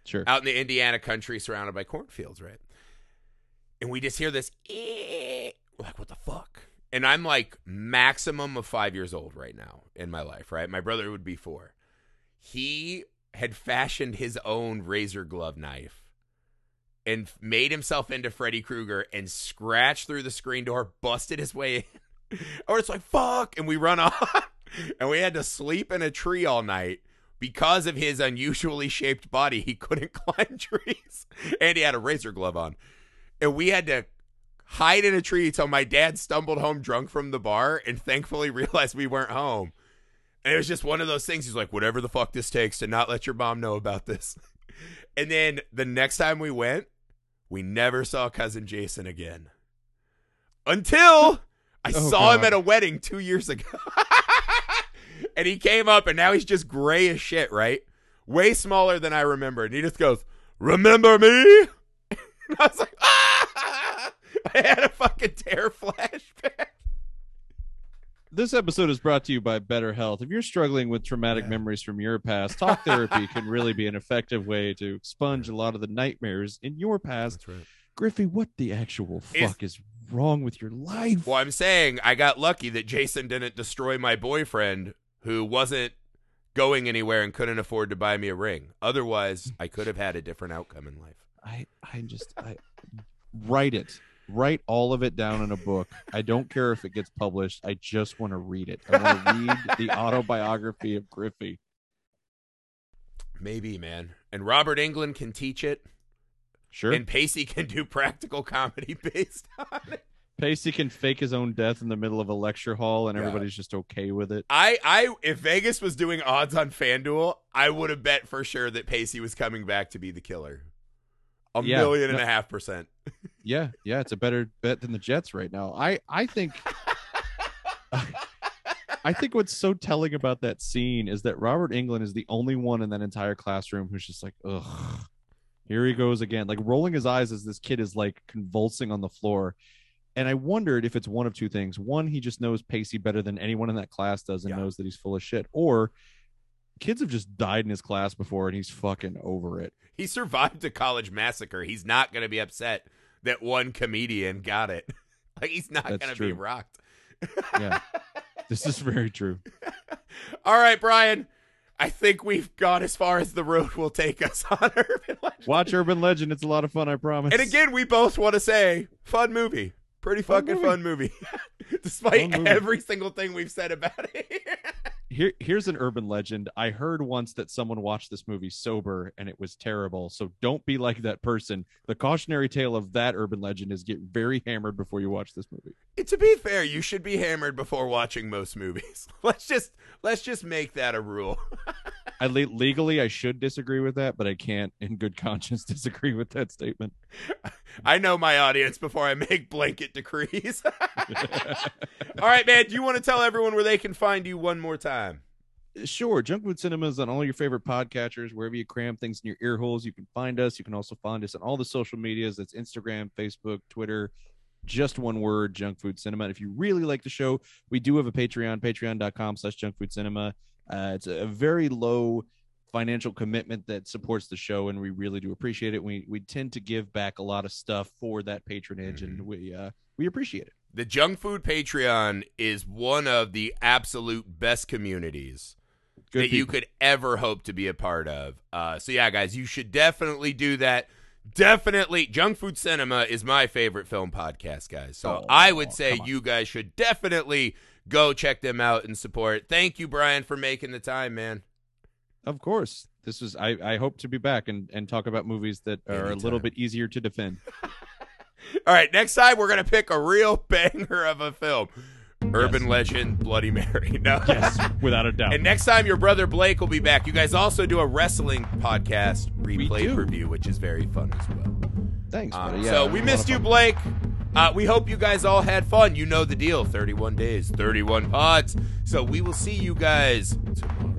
Sure. Out in the Indiana country, surrounded by cornfields, right? And we just hear this, "Eh." we're like, what the fuck? And I'm like maximum of five years old right now in my life, right? My brother would be four. He had fashioned his own razor glove knife and made himself into Freddy Krueger and scratched through the screen door, busted his way in. Or it's like, fuck. And we run off. and we had to sleep in a tree all night because of his unusually shaped body. He couldn't climb trees. And he had a razor glove on. And we had to hide in a tree until my dad stumbled home drunk from the bar and thankfully realized we weren't home. And it was just one of those things. He's like, whatever the fuck this takes to not let your mom know about this. And then the next time we went, we never saw cousin Jason again. Until I Oh, saw him at a wedding two years ago. and he came up and now he's just gray as shit, right? Way smaller than I remember. And he just goes, Remember me? And I was like, ah! I had a fucking terror flashback. This episode is brought to you by Better Health. If you're struggling with traumatic Yeah. memories from your past, talk therapy can really be an effective way to expunge a lot of the nightmares in your past. right. Griffey, what the actual Is- fuck is wrong with your life? Well, I'm saying I got lucky that Jason didn't destroy my boyfriend who wasn't going anywhere and couldn't afford to buy me a ring. Otherwise, I could have had a different outcome in life. I I just I write it. Write all of it down in a book. I don't care if it gets published. I just want to read it. I want to read the autobiography of Griffey. Maybe, man. and Robert Englund can teach it, Sure. and Pacey can do practical comedy based on it. Pacey can fake his own death in the middle of a lecture hall, and Yeah. everybody's just okay with it. I, I, if Vegas was doing odds on FanDuel, I would have bet for sure that Pacey was coming back to be the killer. A Yeah. million and No- a half percent. Yeah, yeah, it's a better bet than the Jets right now. I, I think, I think what's so telling about that scene is that Robert Englund is the only one in that entire classroom who's just like, ugh, here he goes again, like rolling his eyes as this kid is like convulsing on the floor. And I wondered if it's one of two things. One, he just knows Pacey better than anyone in that class does and Yeah. knows that he's full of shit. Or kids have just died in his class before and he's fucking over it. He survived a college massacre. He's not going to be upset that one comedian got it. like he's not That's to be rocked. Yeah. this is very true. All right, Brian. I think we've gone as far as the road will take us on Urban Legend. Watch Urban Legend. It's a lot of fun, I promise. And again, we both want to say, fun movie. Pretty Fun fucking movie. fun movie. Despite Fun movie. every single thing we've said about it. Here, here's an urban legend. I heard once that someone watched this movie sober and it was terrible. So don't be like that person. The cautionary tale of that urban legend is get very hammered before you watch this movie. to be fair, you should be hammered before watching most movies. Let's just let's just make that a rule. I le- legally I should disagree with that, but I can't, in good conscience, disagree with that statement. I know my audience before I make blanket decrees. All right, man. Do you want to tell everyone where they can find you one more time? Sure, Junk Food Cinema is on all your favorite podcatchers, wherever you cram things in your ear holes. You can find us. You can also find us on all the social medias. That's Instagram, Facebook, Twitter. Just one word, Junk Food Cinema. And if you really like the show, we do have a Patreon, patreon.com slash junk food cinema. Uh, it's a very low financial commitment that supports the show, and we really do appreciate it. We we tend to give back a lot of stuff for that patronage, and we uh, we appreciate it. The Junk Food Patreon is one of the absolute best communities Good that you could ever hope to be a part of. Uh, so yeah, guys, you should definitely do that. Definitely, Junk Food Cinema is my favorite film podcast, guys. So Oh, I would say you guys should definitely go check them out and support. Thank you, Brian, for making the time, man. Of course. This is I, I hope to be back and, and talk about movies that are a little bit easier to defend. All right, next time we're gonna pick a real banger of a film. Urban Legend, Bloody Mary. No. Yes, without a doubt. And next time, your brother Blake will be back. You guys also do a wrestling podcast replay review, which is very fun as well. Thanks, Uh, buddy. Yeah, so we missed you. Blake. Uh, we hope you guys all had fun. You know the deal 31 days, 31 pods. So we will see you guys tomorrow.